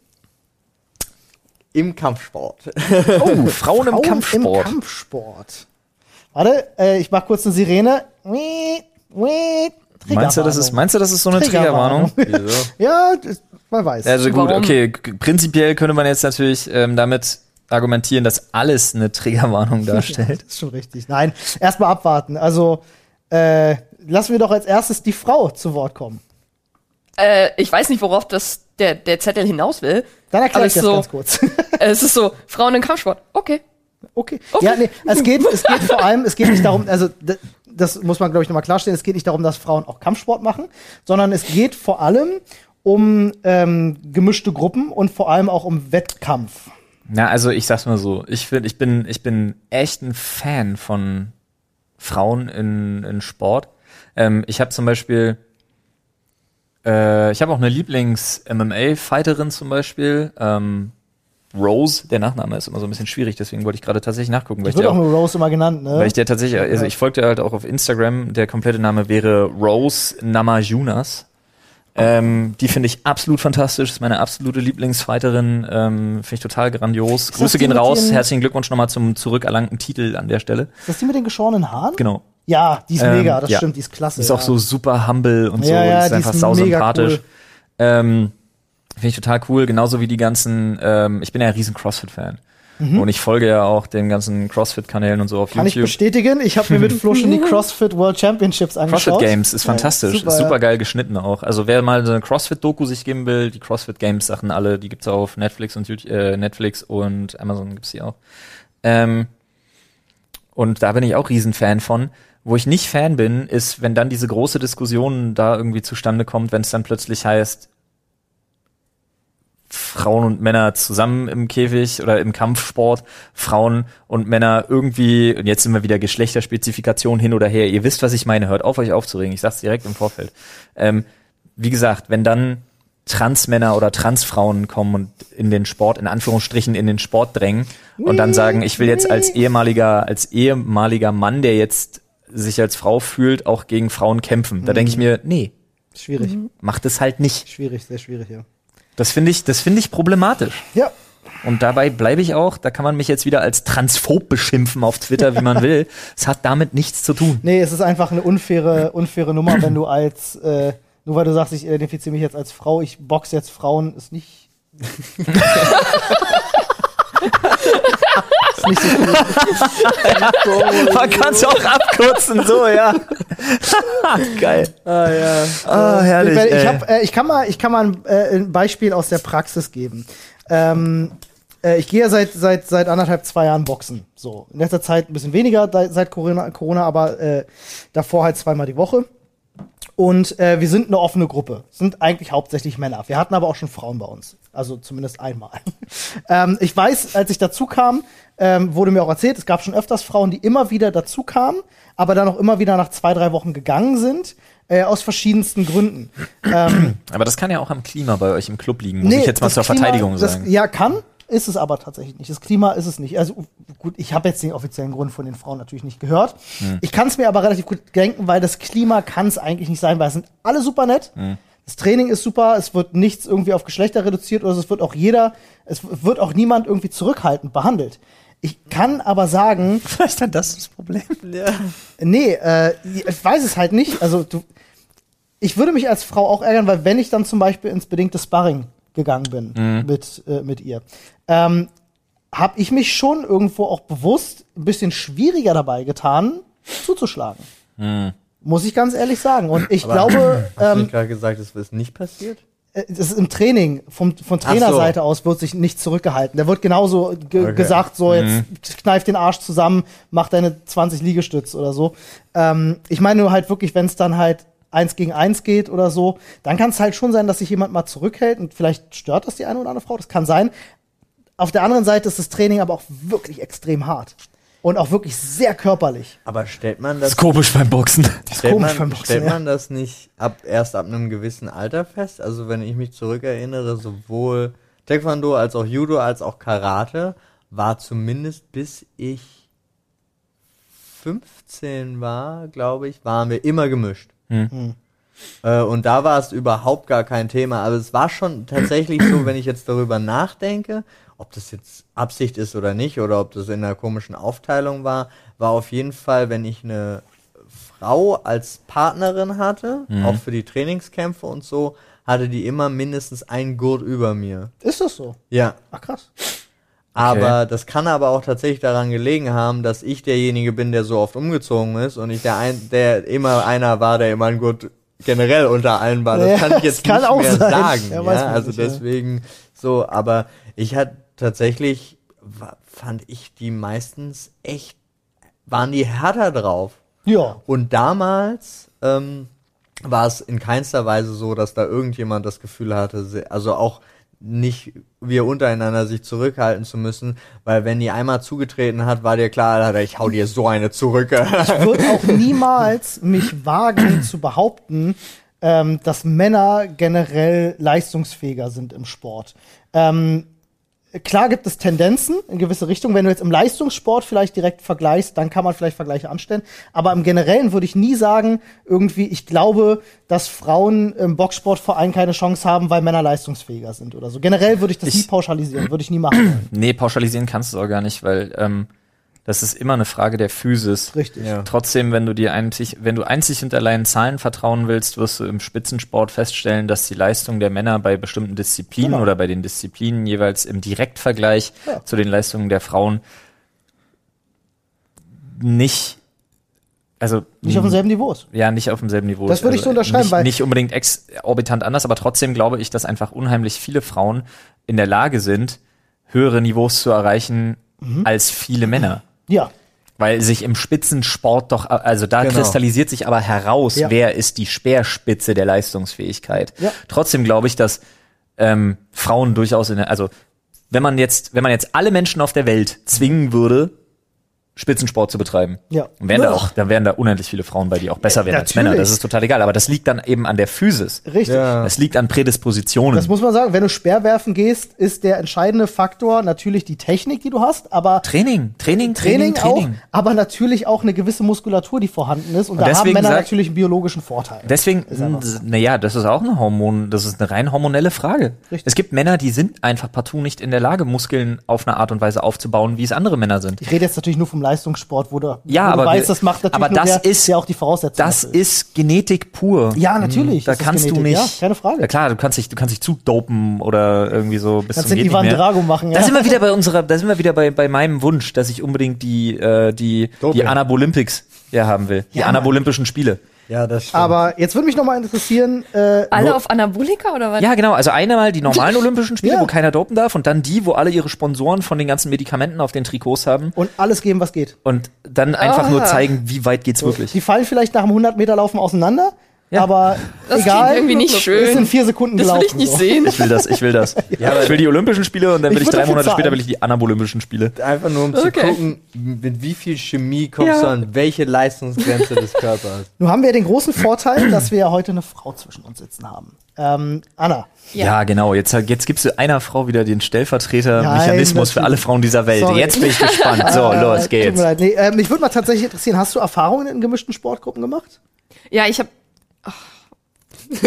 im Kampfsport. Oh, Frauen im Frauen Kampfsport. Im Kampfsport. Warte, äh, ich mach kurz eine Sirene. Meinst du, das ist, meinst du, das ist so eine Triggerwarnung? Wieso? Ja, man weiß. Also gut, Warum? okay, prinzipiell könnte man jetzt natürlich ähm, damit argumentieren, dass alles eine Triggerwarnung darstellt. Das ist schon richtig. Nein, erstmal abwarten. Also, äh, lassen wir doch als erstes die Frau zu Wort kommen. Äh, ich weiß nicht, worauf das der, der Zettel hinaus will. Dann erkläre ich das so- ganz kurz. Es ist so, Frauen im Kampfsport. Okay. Okay. Okay. Ja, nee, es geht, es geht vor allem, es geht nicht darum, also das muss man, glaube ich, nochmal klarstellen, es geht nicht darum, dass Frauen auch Kampfsport machen, sondern es geht vor allem um ähm, gemischte Gruppen und vor allem auch um Wettkampf. Na, also ich sag's mal so, ich find, ich bin, ich bin echt ein Fan von Frauen in, in Sport. Ähm, ich habe zum Beispiel, äh, ich habe auch eine Lieblings-MMA-Fighterin zum Beispiel, ähm, Rose, der Nachname ist immer so ein bisschen schwierig, deswegen wollte ich gerade tatsächlich nachgucken, weil ich, wird auch nur Rose immer genannt, ne? weil ich der tatsächlich, also ich folgte halt auch auf Instagram, der komplette Name wäre Rose Namajunas. Ähm, die finde ich absolut fantastisch, ist meine absolute Lieblingsfighterin, ähm, finde ich total grandios. Grüße gehen raus, herzlichen Glückwunsch nochmal zum zurückerlangten Titel an der Stelle. ist das die mit den geschorenen Haaren? Genau. Ja, die ist Ähm, mega, das ja. stimmt, die ist klasse. Ist auch ja. so super humble und so, Ja, ja, ist die einfach sau sympathisch. cool. Ähm, Finde ich total cool, genauso wie die ganzen, ähm, ich bin ja ein riesen CrossFit-Fan. Und ich folge ja auch den ganzen CrossFit-Kanälen und so auf Mhm. Kann ich YouTube. bestätigen, ich habe mir mit Flo schon die CrossFit World Championships angeschaut. CrossFit Games ist Ja, fantastisch, super, ist ja. super geil geschnitten auch. Also wer mal so eine CrossFit-Doku sich geben will, die CrossFit Games Sachen alle, die gibt's auf Netflix und YouTube, äh, Netflix und Amazon gibt's die auch. Ähm, und da bin ich auch Riesenfan von. Wo ich nicht Fan bin, ist, wenn dann diese große Diskussion da irgendwie zustande kommt, wenn es dann plötzlich heißt, Frauen und Männer zusammen im Käfig oder im Kampfsport, Frauen und Männer irgendwie, und jetzt sind wir wieder Geschlechterspezifikation hin oder her, ihr wisst, was ich meine, hört auf, euch aufzuregen, ich sag's direkt im Vorfeld. Ähm, wie gesagt, wenn dann Transmänner oder Transfrauen kommen und in den Sport, in Anführungsstrichen, in den Sport drängen und dann sagen, ich will jetzt als ehemaliger, als ehemaliger Mann, der jetzt sich als Frau fühlt, auch gegen Frauen kämpfen. Da denke ich mir, nee, Schwierig, macht es halt nicht. schwierig, sehr schwierig, ja. Das finde ich, das finde ich problematisch. Ja, Und dabei bleibe ich auch, da kann man mich jetzt wieder als transphob beschimpfen auf Twitter, wie man will. Es hat damit nichts zu tun. nee, es ist einfach eine unfaire, unfaire Nummer, wenn du als, äh, nur weil du sagst, ich identifiziere mich jetzt als Frau, ich boxe jetzt Frauen, ist nicht. ist nicht so cool. Man kann es auch abkürzen, so, ja. Geil. Ah, ja. Ah, herrlich. ich, ey. hab, äh, ich kann mal, ich kann mal ein, äh, ein Beispiel aus der Praxis geben. Ähm, äh, ich gehe ja seit, seit, seit anderthalb, zwei Jahren boxen. So. In letzter Zeit ein bisschen weniger seit Corona, Corona aber äh, davor halt zweimal die Woche. Und äh, wir sind eine offene Gruppe. Sind eigentlich hauptsächlich Männer. Wir hatten aber auch schon Frauen bei uns. Also zumindest einmal. ähm, ich weiß, als ich dazu kam, ähm, wurde mir auch erzählt, es gab schon öfters Frauen, die immer wieder dazu kamen, aber dann auch immer wieder nach zwei, drei Wochen gegangen sind. Äh, aus verschiedensten Gründen. ähm, Aber das kann ja auch am Klima bei euch im Club liegen, muss nee, ich jetzt mal das zur Klima- Verteidigung das, sagen. Ja, kann, ist es aber tatsächlich nicht. Das Klima ist es nicht. Also gut, ich habe jetzt den offiziellen Grund von den Frauen natürlich nicht gehört. Hm. Ich kann es mir aber relativ gut denken, weil das Klima kann es eigentlich nicht sein, weil es sind alle super nett. Hm. Das Training ist super, es wird nichts irgendwie auf Geschlechter reduziert oder es wird auch jeder, es wird auch niemand irgendwie zurückhaltend behandelt. Ich kann aber sagen, Vielleicht dann das das Problem. Nee, äh, ich weiß es halt nicht. Also du, ich würde mich als Frau auch ärgern, weil wenn ich dann zum Beispiel ins bedingte Sparring gegangen bin mit, äh, mit ihr, ähm, habe ich mich schon irgendwo auch bewusst ein bisschen schwieriger dabei getan, zuzuschlagen. Muss ich ganz ehrlich sagen. Und ich glaube, Hast du ähm, nicht gerade gesagt, das ist nicht passiert? äh, das ist im Training, vom, von Ach so. Trainerseite aus wird sich nicht zurückgehalten. Der wird genauso ge Okay. gesagt, so Mhm. jetzt kneif den Arsch zusammen, mach deine 20 Liegestütz oder so. Ähm, ich meine nur halt wirklich, wenn es dann halt eins gegen eins geht oder so, dann kann es halt schon sein, dass sich jemand mal zurückhält und vielleicht stört das die eine oder andere Frau, das kann sein. Auf der anderen Seite ist das Training aber auch wirklich extrem hart und auch wirklich sehr körperlich. Aber stellt man Das das, ist komisch beim Boxen. stellt komisch man, beim Boxen, stellt ja. man das nicht ab, erst ab einem gewissen Alter fest? Also wenn ich mich zurückerinnere, sowohl Taekwondo als auch Judo als auch Karate war zumindest bis ich 15 war, glaube ich, waren wir immer gemischt. Hm. Äh, und da war es überhaupt gar kein Thema. Aber es war schon tatsächlich so, wenn ich jetzt darüber nachdenke, ob das jetzt Absicht ist oder nicht, oder ob das in einer komischen Aufteilung war, war auf jeden Fall, wenn ich eine Frau als Partnerin hatte, auch für die Trainingskämpfe und so, hatte die immer mindestens einen Gurt über mir. Ist das so? Ja. Ach krass. Aber das kann aber auch tatsächlich daran gelegen haben, dass ich derjenige bin, der so oft umgezogen ist und ich der ein, der immer einer war, der immer ein Gurt generell unter allen war. Das Ja, kann ich jetzt kann nicht auch mehr sein. sagen. Ja, Ja, also nicht, ja. deswegen so, aber ich hatte tatsächlich fand ich die meistens echt waren die härter drauf. Ja. Und damals ähm, war es in keinster Weise so, dass da irgendjemand das Gefühl hatte, also auch nicht wir untereinander sich zurückhalten zu müssen, weil wenn die einmal zugetreten hat, war dir klar, Alter, ich hau dir so eine zurück. würde auch niemals mich wagen zu behaupten, ähm, dass Männer generell leistungsfähiger sind im Sport. Ähm, klar gibt es Tendenzen in gewisse Richtungen. Wenn du jetzt im Leistungssport vielleicht direkt vergleichst, dann kann man vielleicht Vergleiche anstellen. Aber im Generellen würde ich nie sagen, irgendwie, ich glaube, dass Frauen im Boxsportverein keine Chance haben, weil Männer leistungsfähiger sind oder so. Generell würde ich das Ich- nie pauschalisieren, würde ich nie machen. Nee, pauschalisieren kannst du auch gar nicht, weil ähm, das ist immer eine Frage der Physis. Richtig. Ja. Trotzdem, wenn du dir einzig, wenn du einzig und allein Zahlen vertrauen willst, wirst du im Spitzensport feststellen, dass die Leistung der Männer bei bestimmten Disziplinen Genau. oder bei den Disziplinen jeweils im Direktvergleich Ja. zu den Leistungen der Frauen nicht, also Nicht auf demselben Niveau ist. ja, nicht auf demselben Niveau. Das ist. würde ich so unterschreiben, nicht, weil- nicht unbedingt exorbitant anders, aber trotzdem glaube ich, dass einfach unheimlich viele Frauen in der Lage sind, höhere Niveaus zu erreichen Mhm. als viele Männer. Ja. Weil sich im Spitzensport doch, also da Genau. kristallisiert sich aber heraus, Ja. wer ist die Speerspitze der Leistungsfähigkeit. Ja. Trotzdem glaube ich, dass ähm, Frauen durchaus in der, also wenn man jetzt, wenn man jetzt alle Menschen auf der Welt zwingen würde, Spitzensport zu betreiben, Ja. dann wären, da auch, dann wären da unendlich viele Frauen bei, die auch besser wären als natürlich. Männer. Das ist total egal. Aber das liegt dann eben an der Physis. Richtig. Ja. Das liegt an Prädispositionen. Das muss man sagen, wenn du Speerwerfen gehst, ist der entscheidende Faktor natürlich die Technik, die du hast, aber Training, Training, Training, Training, Training. auch, aber natürlich auch eine gewisse Muskulatur, die vorhanden ist. Und, da haben Männer sag- natürlich einen biologischen Vorteil. Deswegen, naja, das ist auch eine Hormon, das ist eine rein hormonelle Frage. Richtig. Es gibt Männer, die sind einfach partout nicht in der Lage, Muskeln auf eine Art und Weise aufzubauen, wie es andere Männer sind. Ich rede jetzt natürlich nur vom Leistungssport, wo du, Ja, wo aber du weißt, wir- das macht natürlich aber nur das der, ist- der auch die Voraussetzungen Das dafür ist Genetik pur. Ja, natürlich, Da das ist kannst du Genetik, nicht. ja, keine Frage. Ja klar, du kannst dich, du kannst dich zudopen oder irgendwie so bis Kannst zum den Ivan nicht mehr. Drago machen, Da ja. sind wir wieder bei unserer, da sind wir wieder bei, bei meinem Wunsch, dass ich unbedingt die, äh, die, die Doping. Anabolympics ja haben will. Die Ja, Anabolympischen Spiele. Ja, das stimmt. Aber jetzt würde mich noch mal interessieren, äh, Alle auf Anabolika oder was? Ja, genau. Also einmal die normalen Olympischen Spiele, Ja. wo keiner dopen darf, und dann die, wo alle ihre Sponsoren von den ganzen Medikamenten auf den Trikots haben und alles geben, was geht. und dann einfach nur Ah. zeigen, wie weit geht's wirklich. Die fallen vielleicht nach dem 100 Meter Laufen auseinander, Ja. aber Das egal. irgendwie nicht schön. Ist in vier Sekunden Das will gelaufen. ich nicht so. sehen. Ich will das, ich will das. ich will die Olympischen Spiele und dann Ich will ich würde drei Monate später will ich die Anabolympischen Spiele. Einfach nur um Okay. zu gucken, mit wie viel Chemie kommst Ja. du an welche Leistungsgrenze des Körpers. Nun haben wir den großen Vorteil, dass wir ja heute eine Frau zwischen uns sitzen haben. Ähm, Anna, Ja, genau. Jetzt, jetzt gibst du einer Frau wieder den Stellvertreter-Mechanismus für alle Frauen dieser Welt. Sorry. Jetzt bin ich gespannt. So, äh, los Tut geht's. mir leid. Nee, äh, mich würde mal tatsächlich interessieren, hast du Erfahrungen in gemischten Sportgruppen gemacht? Ja, ich habe.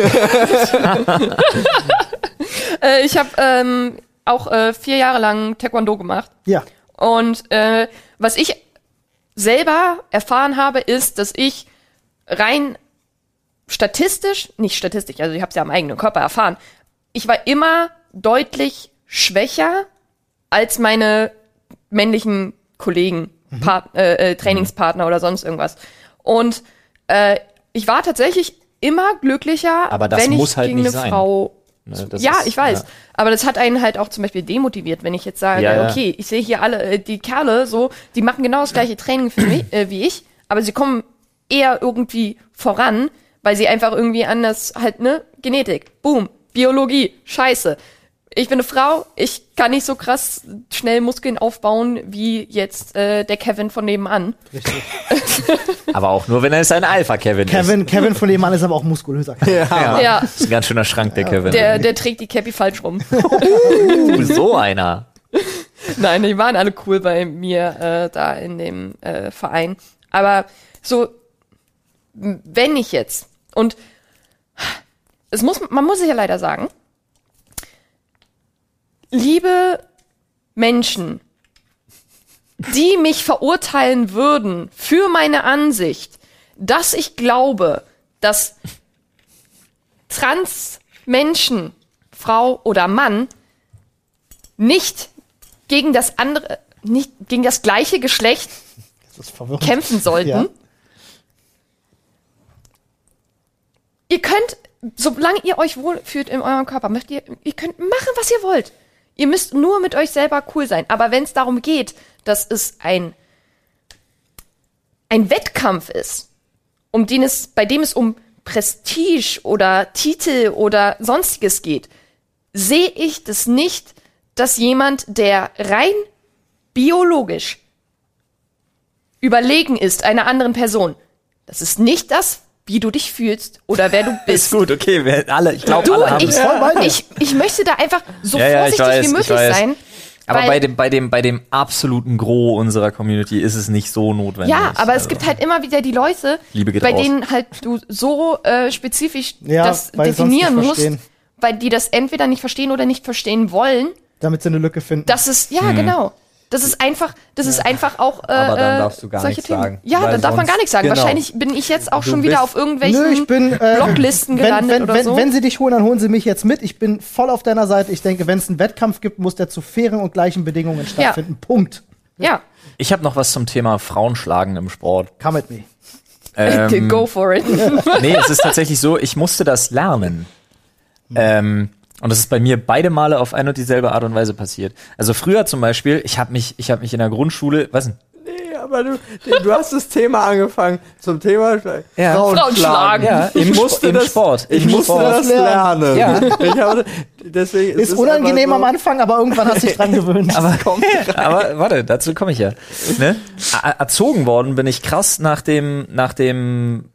äh, ich habe ähm, auch äh, vier Jahre lang Taekwondo gemacht. Ja. Und äh, was ich selber erfahren habe, ist, dass ich rein statistisch, nicht statistisch, also ich habe es ja am eigenen Körper erfahren, ich war immer deutlich schwächer als meine männlichen Kollegen, Part, äh, äh, Trainingspartner oder sonst irgendwas. Und äh, ich war tatsächlich immer glücklicher, Aber das wenn ich muss halt gegen nicht eine sein. Frau Ne, das ja, ist- ich weiß. ja. Aber das hat einen halt auch zum Beispiel demotiviert, wenn ich jetzt sage, Ja, ja. okay, ich sehe hier alle, äh, die Kerle so, die machen genau das gleiche Training für mich, äh, wie ich, aber sie kommen eher irgendwie voran, weil sie einfach irgendwie anders halt, ne, Genetik, boom, Biologie, scheiße. Ich bin eine Frau, ich kann nicht so krass schnell Muskeln aufbauen wie jetzt äh, der Kevin von nebenan. Aber auch nur, wenn er ein Alpha-Kevin ist. Kevin, Kevin von dem Mann ist aber auch muskulöser. Ja. Ja. Das ist ein ganz schöner Schrank, der Kevin. Der, der trägt die Cappy falsch rum. Du, so einer. Nein, die waren alle cool bei mir äh, da in dem äh, Verein. Aber so, wenn ich jetzt, und es muss, man muss es ja leider sagen, liebe Menschen, die mich verurteilen würden für meine Ansicht, dass ich glaube, dass Trans-Menschen, Frau oder Mann, nicht gegen das andere, nicht gegen das gleiche Geschlecht Das kämpfen sollten. Ja. Ihr könnt, solange ihr euch wohlfühlt in eurem Körper, möchtet ihr, ihr könnt machen, was ihr wollt. Ihr müsst nur mit euch selber cool sein. Aber wenn es darum geht, dass es ein, ein Wettkampf ist, um den es, bei dem es um Prestige oder Titel oder sonstiges geht, sehe ich das nicht, dass jemand, der rein biologisch überlegen ist einer anderen Person, das ist nicht das, wie du dich fühlst oder wer du Ist bist. gut, okay. Wir alle, ich glaube, Du, alle haben ich, voll ich, ich möchte da einfach so Ja, ja, ich vorsichtig weiß, wie ich möglich sein. Aber weil- bei dem, bei dem, bei dem absoluten Gros unserer Community ist es nicht so notwendig. Ja, aber es Also, gibt halt immer wieder die Leute, bei raus. denen halt du so äh, spezifisch Ja, das definieren musst, verstehen. weil die das entweder nicht verstehen oder nicht verstehen wollen. Damit sie eine Lücke finden. Das ist, ja, Hm. genau. Das ist einfach, das ist einfach auch. Äh, Aber dann äh, darfst du gar solche nichts Themen. sagen, Ja, dann darf man gar nichts sagen. genau. Wahrscheinlich bin ich jetzt auch Du schon wieder auf irgendwelchen Nö, ich bin äh, Blocklisten wenn, gelandet wenn, oder wenn, so. wenn sie dich holen, dann holen sie mich jetzt mit. Ich bin voll auf deiner Seite. Ich denke, wenn es einen Wettkampf gibt, muss der zu fairen und gleichen Bedingungen stattfinden. Punkt. ja, Ich habe noch was zum Thema Frauenschlagen im Sport. Come at me. Ähm, go for it. nee, es ist tatsächlich so, ich musste das lernen. Ähm, und das ist bei mir beide Male auf eine und dieselbe Art und Weise passiert. Also früher zum Beispiel, ich habe mich, ich habe mich in der Grundschule, was denn? Nee, aber du, du hast das Thema angefangen zum Thema Ja. Frauenschlagen. Ja, Ich im musste im das, Sport. Ich Im musste Sport. das lernen. Ja. Ich habe, deswegen, es Ist, unangenehm einfach am Anfang, aber irgendwann hast du dich dran gewöhnt. Aber, aber warte, dazu komme ich ja. Ne? Er- Erzogen worden bin ich krass nach dem, nach dem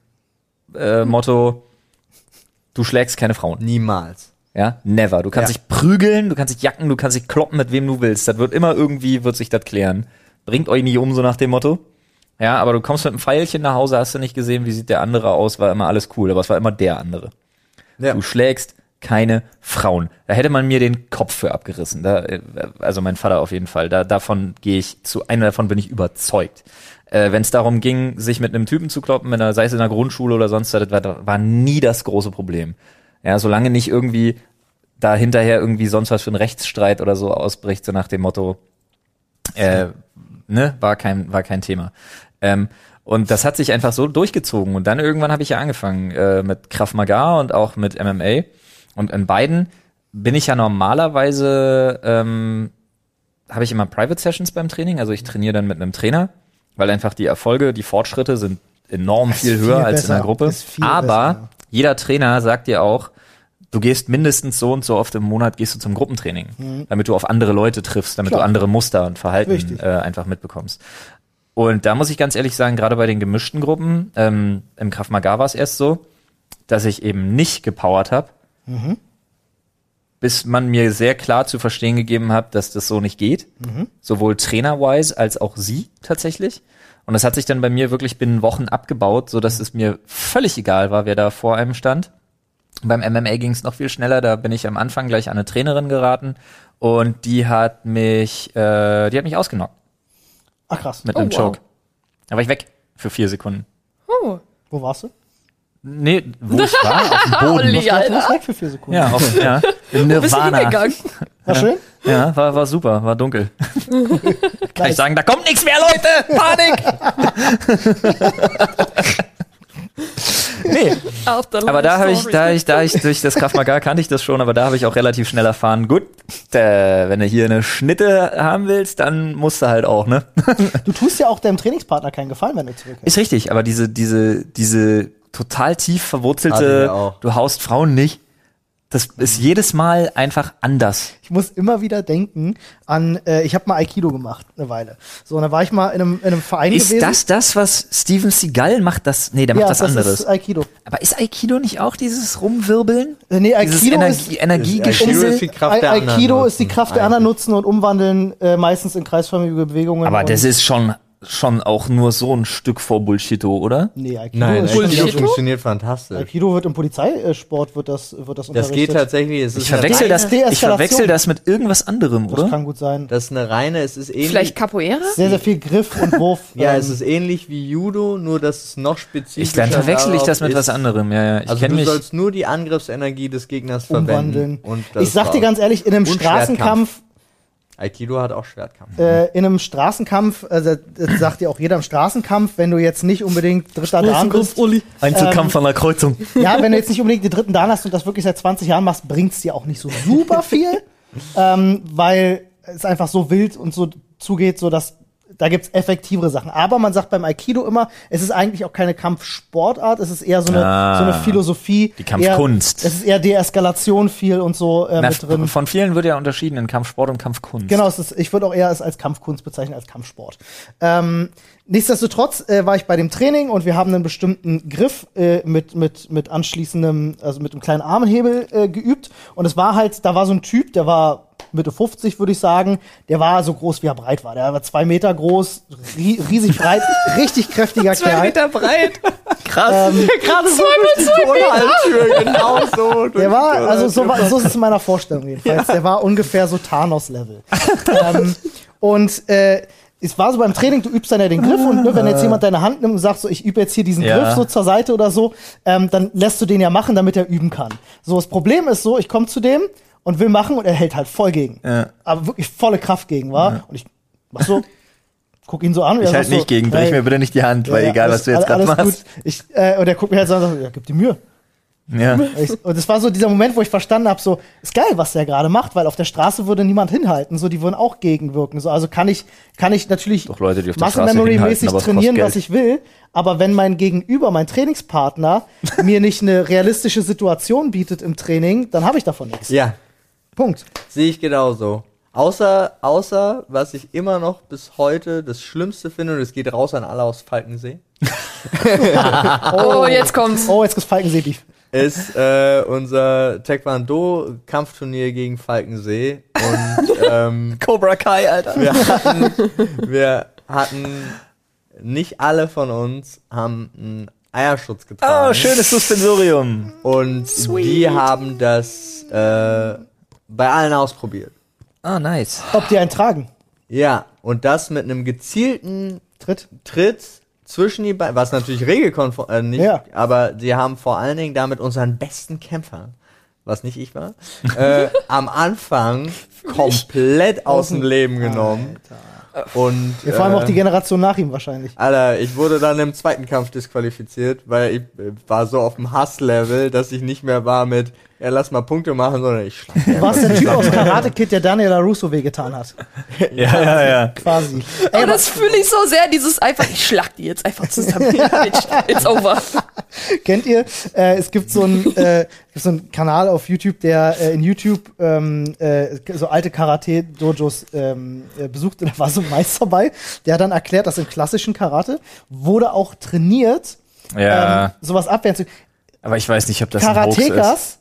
äh, Motto, du schlägst keine Frauen. Niemals. Ja, never. Du kannst Ja. dich prügeln, du kannst dich jacken, du kannst dich kloppen, mit wem du willst. Das wird immer irgendwie, wird sich das klären. Bringt euch nicht um, so nach dem Motto. Ja, aber du kommst mit einem Pfeilchen nach Hause, hast du nicht gesehen, wie sieht der andere aus, war immer alles cool, aber es war immer der andere. Ja. Du schlägst keine Frauen. Da hätte man mir den Kopf für abgerissen. Da, äh, also mein Vater auf jeden Fall. Da, davon gehe ich zu, einer davon bin ich überzeugt. Äh, Wenn es darum ging, sich mit einem Typen zu kloppen, in der, sei es in der Grundschule oder sonst, was, war nie das große Problem. Ja, solange nicht irgendwie da hinterher irgendwie sonst was für ein Rechtsstreit oder so ausbricht, so nach dem Motto, äh, ne, war kein, war kein Thema. Ähm, und das hat sich einfach so durchgezogen. Und dann irgendwann habe ich ja angefangen äh, mit Krav Maga und auch mit MMA. Und in beiden bin ich ja normalerweise, ähm, habe ich immer Private Sessions beim Training. Also ich trainiere dann mit einem Trainer, weil einfach die Erfolge, die Fortschritte sind enorm viel viel höher als in besser, der Gruppe. Aber besser. Jeder Trainer sagt dir auch, du gehst mindestens so und so oft im Monat gehst du zum Gruppentraining, damit du auf andere Leute triffst, damit Klar. du andere Muster und Verhalten äh, einfach mitbekommst. Und da muss ich ganz ehrlich sagen, gerade bei den gemischten Gruppen, ähm, im Krav Maga war es erst so, dass ich eben nicht gepowert habe, bis man mir sehr klar zu verstehen gegeben hat, dass das so nicht geht. Sowohl trainer-wise als auch sie tatsächlich. Und das hat sich dann bei mir wirklich binnen Wochen abgebaut, so dass es mir völlig egal war, wer da vor einem stand. Beim MMA ging es noch viel schneller, da bin ich am Anfang gleich an eine Trainerin geraten und die hat mich, äh, die hat mich ausgenockt Ach krass. mit Oh, einem wow. Choke. Da war ich weg für vier Sekunden. Oh, Wo warst du? Nee, wo ich war, auf dem Boden. Olli, Du Alter. weg für vier Sekunden. Ja, auf, ja, im Bist du Nirvana. hingegangen? War schön? Ja, war, war super, war dunkel. Kann ich Nice. sagen, da kommt nichts mehr, Leute! Panik! nee, aber da habe ich, da ich, da ich durch das Krav Maga kannte ich das schon, aber da habe ich auch relativ schnell erfahren, gut, äh, wenn du hier eine Schnitte haben willst, dann musst du halt auch, ne? Du tust ja auch deinem Trainingspartner keinen Gefallen, wenn du zurückkommst. Ist richtig, aber diese, diese, diese total tief verwurzelte, auch. du haust Frauen nicht, das ist jedes Mal einfach anders. Ich muss immer wieder denken an, äh, ich habe mal Aikido gemacht, eine Weile. So, und da war ich mal in einem, in einem Verein Ist gewesen. das das, was Steven Seagal macht? Das, nee, der macht ja, was das anderes. ist Aikido. Aber ist Aikido nicht auch dieses Rumwirbeln? Äh, nee, Dieses Aikido Energie, ist, Aikido Energiegeschissel? ist die Kraft der Ai- anderen Aikido nutzen, ist die Kraft der anderen nutzen und umwandeln, äh, meistens in kreisförmige Bewegungen. Aber das ist schon, schon auch nur so ein Stück vor Bullshito, oder? Nee, Aikido Nein, ist Aikido funktioniert fantastisch. Aikido wird im Polizeisport wird das wird das Das unterrichtet. geht tatsächlich, es ist Ich verwechsel das, ich verwechsel das mit irgendwas anderem, Das oder? kann gut sein. das ist eine reine, es ist ähnlich. Vielleicht Capoeira? Sehr sehr viel Griff und Wurf. ja, ähm, es ist ähnlich wie Judo, nur dass es noch spezifischer Ich, dann verwechsel ich das mit was anderem, ja, ja. Ich Also du mich. sollst nur die Angriffsenergie des Gegners umwandeln. verwenden. Und das Ich sag dir ganz ehrlich, in einem Straßenkampf Aikido hat auch Schwertkampf. äh, in einem Straßenkampf, also das sagt dir auch jeder im Straßenkampf, wenn du jetzt nicht unbedingt dritter Dan bist, Einzelkampf an der Kreuzung. ja, wenn du jetzt nicht unbedingt den dritten Dan hast und das wirklich seit 20 Jahren machst, bringt's dir auch nicht so super viel, ähm, weil es einfach so wild und so zugeht, so dass da gibt's effektivere Sachen. Aber man sagt beim Aikido immer, es ist eigentlich auch keine Kampfsportart, es ist eher so eine, Ah. so eine Philosophie. Die Kampfkunst. Eher, es ist eher Deeskalation viel und so äh, Na, mit drin. von vielen wird ja unterschieden in Kampfsport und Kampfkunst. Genau, es ist, ich würde auch eher es als Kampfkunst bezeichnen als Kampfsport. Ähm, nichtsdestotrotz äh, war ich bei dem Training und wir haben einen bestimmten Griff äh, mit, mit, mit anschließendem, also mit einem kleinen Armenhebel äh, geübt. Und es war halt, da war so ein Typ, der war Mitte 50, würde ich sagen, der war so groß, wie er breit war. Der war zwei Meter groß, rie riesig breit, richtig kräftiger Zwei Kerl. Meter breit. Krass. Gerade so durch die Turnhaltür, genau so. Der war, also so, war, so ist es in meiner Vorstellung jedenfalls. Der war ungefähr so Thanos-Level. ähm, und äh, es war so beim Training, du übst dann ja den Griff und ne, wenn jetzt jemand deine Hand nimmt und sagt so, ich übe jetzt hier diesen Ja. Griff so zur Seite oder so, ähm, dann lässt du den ja machen, damit er üben kann. So, das Problem ist so, ich komme zu dem und will machen und er hält halt voll gegen. Ja. Aber wirklich volle Kraft gegen, war. Und ich mach so, guck ihn so an. und Ich halt nicht so, gegen, brich mir bitte nicht die Hand, weil ja, egal, alles- was du jetzt gerade machst. gut. Ich, äh, und er guckt mir halt so an und sagt, ja, gib die Mühe. Ja. Und es war so dieser Moment, wo ich verstanden habe, so ist geil, was der gerade macht, weil auf der Straße würde niemand hinhalten, so die würden auch gegenwirken. So, also kann ich kann ich natürlich Doch Leute, die auf der Muscle Memory mäßig trainieren, was ich will, aber wenn mein Gegenüber, mein Trainingspartner mir nicht eine realistische Situation bietet im Training, dann habe ich davon nichts. Ja, Punkt. sehe ich genauso. Außer, außer, was ich immer noch bis heute das Schlimmste finde, und es geht raus an alle aus Falkensee, Oh, jetzt kommt's. Oh, jetzt gibt's Falkensee-Beef. ist äh, unser Taekwondo-Kampfturnier gegen Falkensee. Und ähm, Cobra Kai, Alter. wir, hatten, wir hatten, nicht alle von uns haben einen Eierschutz getragen. Oh, schönes Suspensorium. Und die haben das äh, bei allen ausprobiert. Ah, nice. Ob die einen tragen? Ja, und das mit einem gezielten Tritt. Tritt zwischen die beiden, was natürlich regelkonform, äh, nicht, Ja. aber sie haben vor allen Dingen damit unseren besten Kämpfer, was nicht ich war, äh, am Anfang komplett aus dem Leben genommen. Und Ja, vor allem auch äh, die Generation nach ihm wahrscheinlich. Alter, ich wurde dann im zweiten Kampf disqualifiziert, weil ich äh, war so auf dem Hasslevel, dass ich nicht mehr war mit ja, lass mal Punkte machen, sondern ich schlag Du warst der Typ aus Karate Kid, der Daniel LaRusso wehgetan hat. Ja, ja, ja. Quasi. Ey, Aber das fühle ich so sehr, dieses einfach, ich schlag die jetzt einfach zusammen. It's over. kennt ihr? Äh, es gibt so einen äh, so einen Kanal auf YouTube, der äh, in YouTube ähm, äh, so alte Karate-Dojos ähm, äh, besucht. Und da war so ein Meister bei, der hat dann erklärt, dass im klassischen Karate wurde auch trainiert, Ja, ähm, sowas abwehren zu aber ich weiß nicht, ob das ein Hoax ist. Karatekas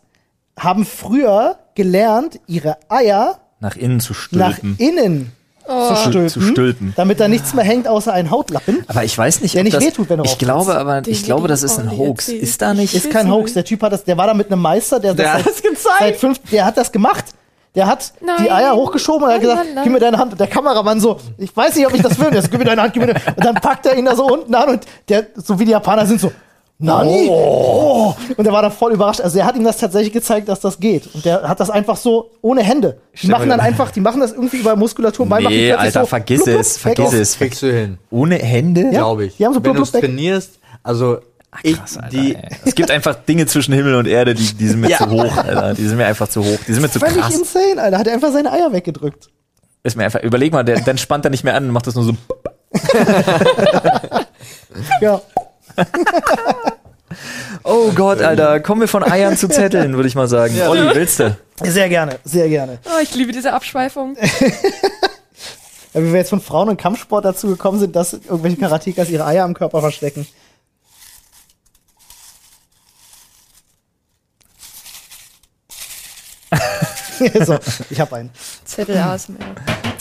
haben früher gelernt, ihre Eier Nach innen zu nach stülpen. innen zu, stülpen, zu stülpen. damit da nichts mehr hängt außer ein Hautlappen. Aber ich weiß nicht, Der ob nicht das, wehtut, wenn du ich glaube, aber ich glaube, das ist ein Hoax. Ist da nicht? Ist kein Hoax. Der Typ hat das, der war da mit einem Meister, der, Der das hat das gezeigt. seit fünf, der hat das gemacht. Der hat die Nein. Eier hochgeschoben und hat gesagt, Nein, nein, gib mir deine Hand. Und der Kameramann so, ich weiß nicht, ob ich das will. Gib mir deine Hand, gib mir deine Und dann packt er ihn da so unten an und der, so wie die Japaner sind so, Nani? Oh. Und der war da voll überrascht. Also er hat ihm das tatsächlich gezeigt, dass das geht. Und der hat das einfach so ohne Hände. Die Stell machen dann einfach, die machen das irgendwie über Muskulatur. Nee, Alter, so, vergiss blub, blub, es, vergiss es. Kriegst du hin, Ohne Hände? glaube ich. die haben so Wenn du trainierst, also ich, Krass, Alter, die. Es gibt einfach Dinge zwischen Himmel und Erde, die, die sind mir Ja. zu hoch, Alter. Die sind mir einfach zu hoch. Die sind mir zu Völlig krass. insane, Alter. Hat er einfach seine Eier weggedrückt. Ist mir einfach, überleg mal, der, dann spannt er nicht mehr an und macht das nur so. Ja. Oh Gott, Alter, kommen wir von Eiern zu Zetteln, würde ich mal sagen. Olli, willst du? Sehr gerne, sehr gerne. Oh, ich liebe diese Abschweifung. Ja, wie wir jetzt von Frauen und Kampfsport dazu gekommen sind, dass irgendwelche Karatekas ihre Eier am Körper verstecken. so, ich hab einen. Zettel ASMR.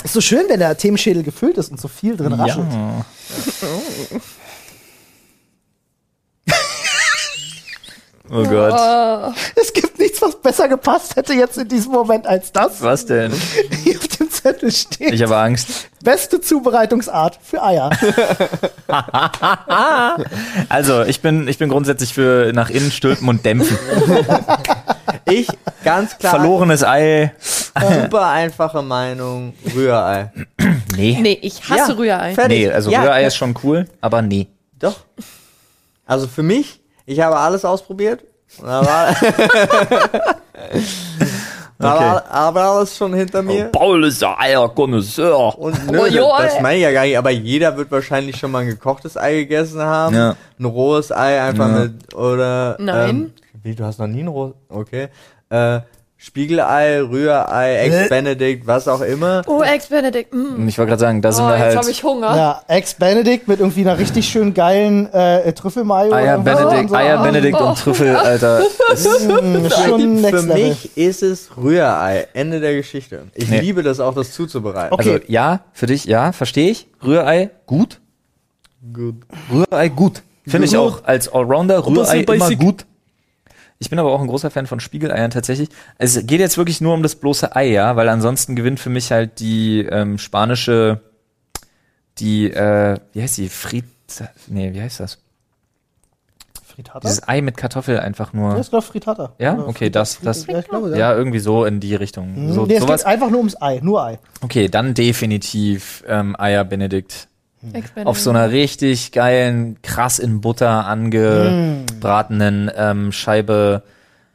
Ist so schön, wenn der Themenschädel gefüllt ist und so viel drin raschelt. Oh Gott. Oh, Es gibt nichts, was besser gepasst hätte jetzt in diesem Moment als das. Was denn? Hier auf dem Zettel steht. Ich habe Angst. Beste Zubereitungsart für Eier. Also, ich bin, ich bin grundsätzlich für nach innen stülpen und dämpfen. ich, ganz klar, Verlorenes Ei. super einfache Meinung, Rührei. Nee. nee, ich hasse Ja, Rührei. fertig. Nee, also Ja, Rührei ja. ist schon cool, aber nee. Doch. Also für mich, ich habe alles ausprobiert. Und da war, da war aber alles schon hinter mir. Paul ist der Eierkonnoisseur. Und nö, Oh, das, das meine ich ja gar nicht, aber jeder wird wahrscheinlich schon mal ein gekochtes Ei gegessen haben. Ja. Ein rohes Ei einfach Ja. mit, oder, Nein. Ähm, wie, du hast noch nie ein rohes, okay. Äh, Spiegelei, Rührei? Ex-Benedict, was auch immer. Oh, Ex-Benedict. Mm. Ich wollte gerade sagen, da sind Oh, wir jetzt halt habe ich Hunger. Ja, Ex-Benedict mit irgendwie einer richtig schön geilen äh, Trüffelmayo. Eier Benedict, und so. Eier Benedict Oh. und Trüffel, Alter. Mm, ist schon Für mich ist es Rührei. Ende der Geschichte. Ich Nee. liebe das auch, das zuzubereiten. Okay. Also ja, für dich, ja, verstehe ich. Rührei, gut. Gut. Rührei, gut. Finde ich auch als Allrounder Rührei immer gut. Ich bin aber auch ein großer Fan von Spiegeleiern tatsächlich. Es geht jetzt wirklich nur um das bloße Ei, ja, weil ansonsten gewinnt für mich halt die ähm, spanische, die, äh, wie heißt die? Frit, nee, wie heißt das? Frittata? Dieses Ei mit Kartoffel einfach Ja, nur. ist glaube Frittata. Ja? Oder Okay, das- das- Ja, ich glaube, ja. Ja, irgendwie so in die Richtung. Mhm. So, nee, es sowas. geht einfach nur ums Ei, nur Ei. Okay, dann definitiv ähm, Eier Benedikt. Ex-Benedict. Auf so einer richtig geilen, krass in Butter angebratenen ähm, Scheibe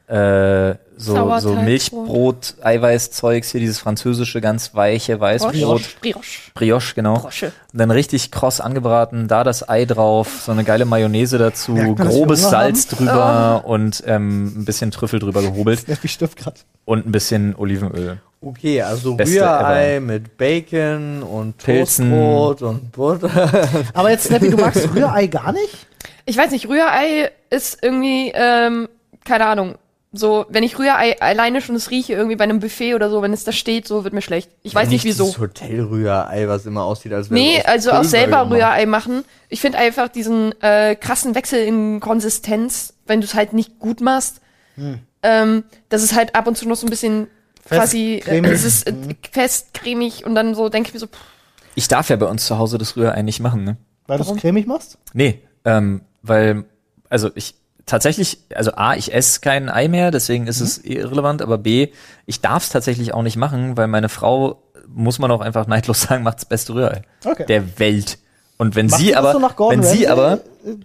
äh, so, so. Milchbrot, Eiweißzeugs, hier dieses französische, ganz weiche Weißbrot. Brioche. Brioche. Brioche, genau. Brosche. Und dann richtig kross angebraten, da das Ei drauf, so eine geile Mayonnaise dazu, man, grobes Salz drüber und ähm, ein bisschen Trüffel drüber gehobelt und ein bisschen Olivenöl. Okay, also Beste Rührei mit Bacon und Pilzen. Toastbrot und Butter. Aber jetzt, Snappy, du magst Rührei gar nicht? Ich weiß nicht, Rührei ist irgendwie, ähm, keine Ahnung. So, wenn ich Rührei alleine schon es rieche, irgendwie bei einem Buffet oder so, wenn es da steht, so wird mir schlecht. Ich weiß nicht wieso. Das Hotelrührei, was immer aussieht, als wäre Nee, also auch selber gemacht. Rührei machen. Ich finde einfach diesen äh, krassen Wechsel in Konsistenz, wenn du es halt nicht gut machst, ähm, dass es halt ab und zu noch so ein bisschen quasi, äh, cremig. es ist äh, fest, cremig und dann so denke ich mir so, pff, Ich darf ja bei uns zu Hause das Rührei nicht machen, ne? Weil du es cremig machst? Nee, ähm, weil, also ich tatsächlich, also A, ich esse kein Ei mehr, deswegen ist es irrelevant, aber B, ich darf es tatsächlich auch nicht machen, weil meine Frau, muss man auch einfach neidlos sagen, macht das beste Rührei Okay. der Welt. Und wenn Macht sie das aber, so wenn sie Ramsay? aber,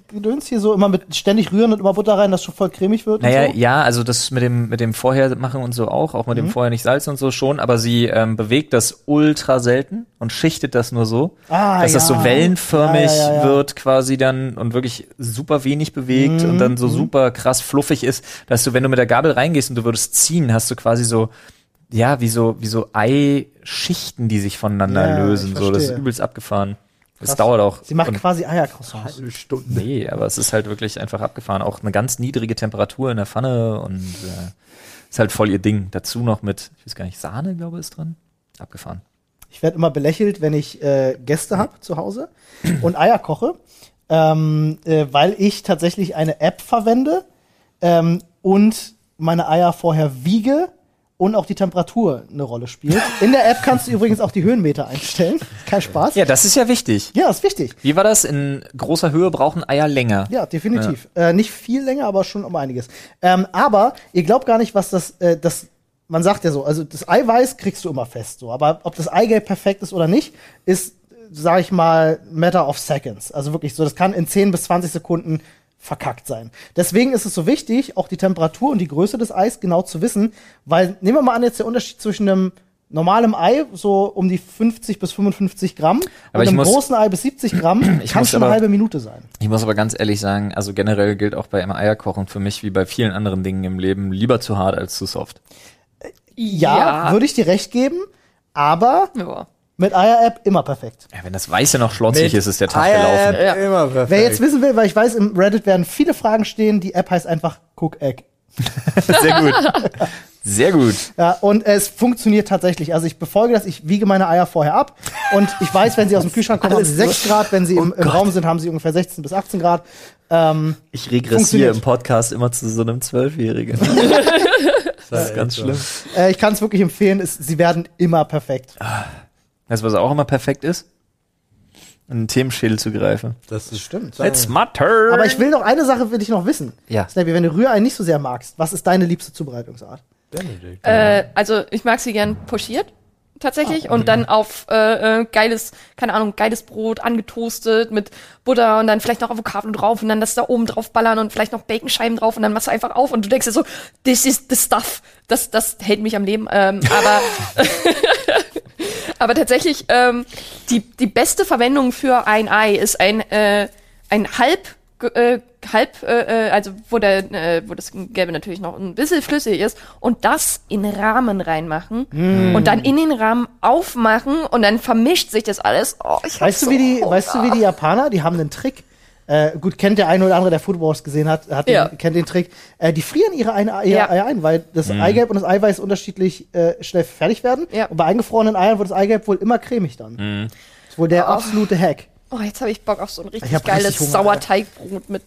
Gedöns hier so immer mit ständig rühren und immer Butter rein, dass schon voll cremig wird? Naja, so? ja, also das mit dem, mit dem Vorher machen und so auch, auch mit dem Vorher nicht salzen und so schon, aber sie ähm, bewegt das ultra selten und schichtet das nur so, Ah, dass das ja. so wellenförmig Ja, ja, wird quasi dann und wirklich super wenig bewegt und dann so super krass fluffig ist, dass du, wenn du mit der Gabel reingehst und du würdest ziehen, hast du quasi so, ja, wie so, wie so Eischichten, die sich voneinander lösen, so, das ist übelst abgefahren. Krass. dauert auch. Sie macht quasi Eiercroissants. Stunde. Nee, aber es ist halt wirklich einfach abgefahren. Auch eine ganz niedrige Temperatur in der Pfanne und äh, ist halt voll ihr Ding. Dazu noch mit, ich weiß gar nicht, Sahne, glaube ich, ist drin. Abgefahren. Ich werde immer belächelt, wenn ich äh, Gäste habe zu Hause und Eier koche, ähm, äh, weil ich tatsächlich eine App verwende ähm, und meine Eier vorher wiege und auch die Temperatur eine Rolle spielt. In der App kannst du übrigens auch die Höhenmeter einstellen. Kein Spaß. Ja, das ist ja wichtig. Ja, ist wichtig. Wie war das? In großer Höhe brauchen Eier länger. Ja, definitiv. Äh, nicht viel länger, aber schon um einiges. Ähm, aber ihr glaubt gar nicht, was das, äh, das, man sagt ja so, also das Eiweiß kriegst du immer fest, so. Aber ob das Eigelb perfekt ist oder nicht, ist, sag ich mal, matter of seconds. Also wirklich so, das kann in 10 bis 20 Sekunden verkackt sein. Deswegen ist es so wichtig, auch die Temperatur und die Größe des Eis genau zu wissen, weil nehmen wir mal an, jetzt der Unterschied zwischen einem normalem Ei, so um die 50 bis 55 Gramm, Aber und einem muss- großen Ei bis 70 Gramm, Ich kann muss schon eine halbe Minute sein. Ich muss aber ganz ehrlich sagen, also generell gilt auch bei Eierkochen für mich wie bei vielen anderen Dingen im Leben lieber zu hart als zu soft. Ja, würde ich dir recht geben, aber ja. Mit Eier-App immer perfekt. Ja, wenn das Weiße noch schlotzig ist, ist der Tag Eier-App gelaufen. Ja. immer perfekt. Wer jetzt wissen will, weil ich weiß, im Reddit werden viele Fragen stehen, die App heißt einfach Cook Egg. Sehr gut. Sehr gut. Ja, und es funktioniert tatsächlich. Also ich befolge das, ich wiege meine Eier vorher ab und ich weiß, wenn sie aus dem Kühlschrank kommen, haben sie 6 Grad, wenn sie im, im Raum sind, haben sie ungefähr 16 bis 18 Grad. Ähm, Ich regressiere im Podcast immer zu so einem Zwölfjährigen. Das ist ganz schlimm. äh, ich kann es wirklich empfehlen, es, sie werden immer perfekt. Weißt du, was auch immer perfekt ist? Einen Themenschädel zu greifen. Das ist Stimmt. It's my turn. Aber ich will noch eine Sache will ich noch wissen. Ja. Snappy, wenn du Rührei nicht so sehr magst, was ist deine liebste Zubereitungsart? Benedikt. Äh, also ich mag sie gern pochiert tatsächlich und dann auf äh, äh, geiles, keine Ahnung, geiles Brot angetoastet mit Butter und dann vielleicht noch Avocado drauf und dann das da oben drauf ballern und vielleicht noch Baconscheiben drauf und dann machst du einfach auf und du denkst dir so, this is the stuff. Das, das hält mich am Leben. Ähm, aber aber tatsächlich ähm, die die beste Verwendung für ein Ei ist ein äh, ein halb äh, halb äh, äh, also wo der äh, wo das Gelbe natürlich noch ein bisschen flüssig ist und das in Rahmen reinmachen und dann in den Rahmen aufmachen und dann vermischt sich das alles. Oh, ich Weißt du, so wie die, Hunger. weißt du, wie die Japaner, die haben einen Trick. Äh, gut, kennt der eine oder andere, der Food Wars gesehen hat, hat Ja. den, kennt den Trick. Äh, die frieren ihre Ei- Eier Ja. Eier ein, weil das Eigelb und das Eiweiß unterschiedlich äh, schnell fertig werden. Ja. Und bei eingefrorenen Eiern wird das Eigelb wohl immer cremig dann. Das ist wohl der absolute Hack. Oh, jetzt habe ich Bock auf so ein richtig geiles richtig Hunger, Sauerteigbrot mit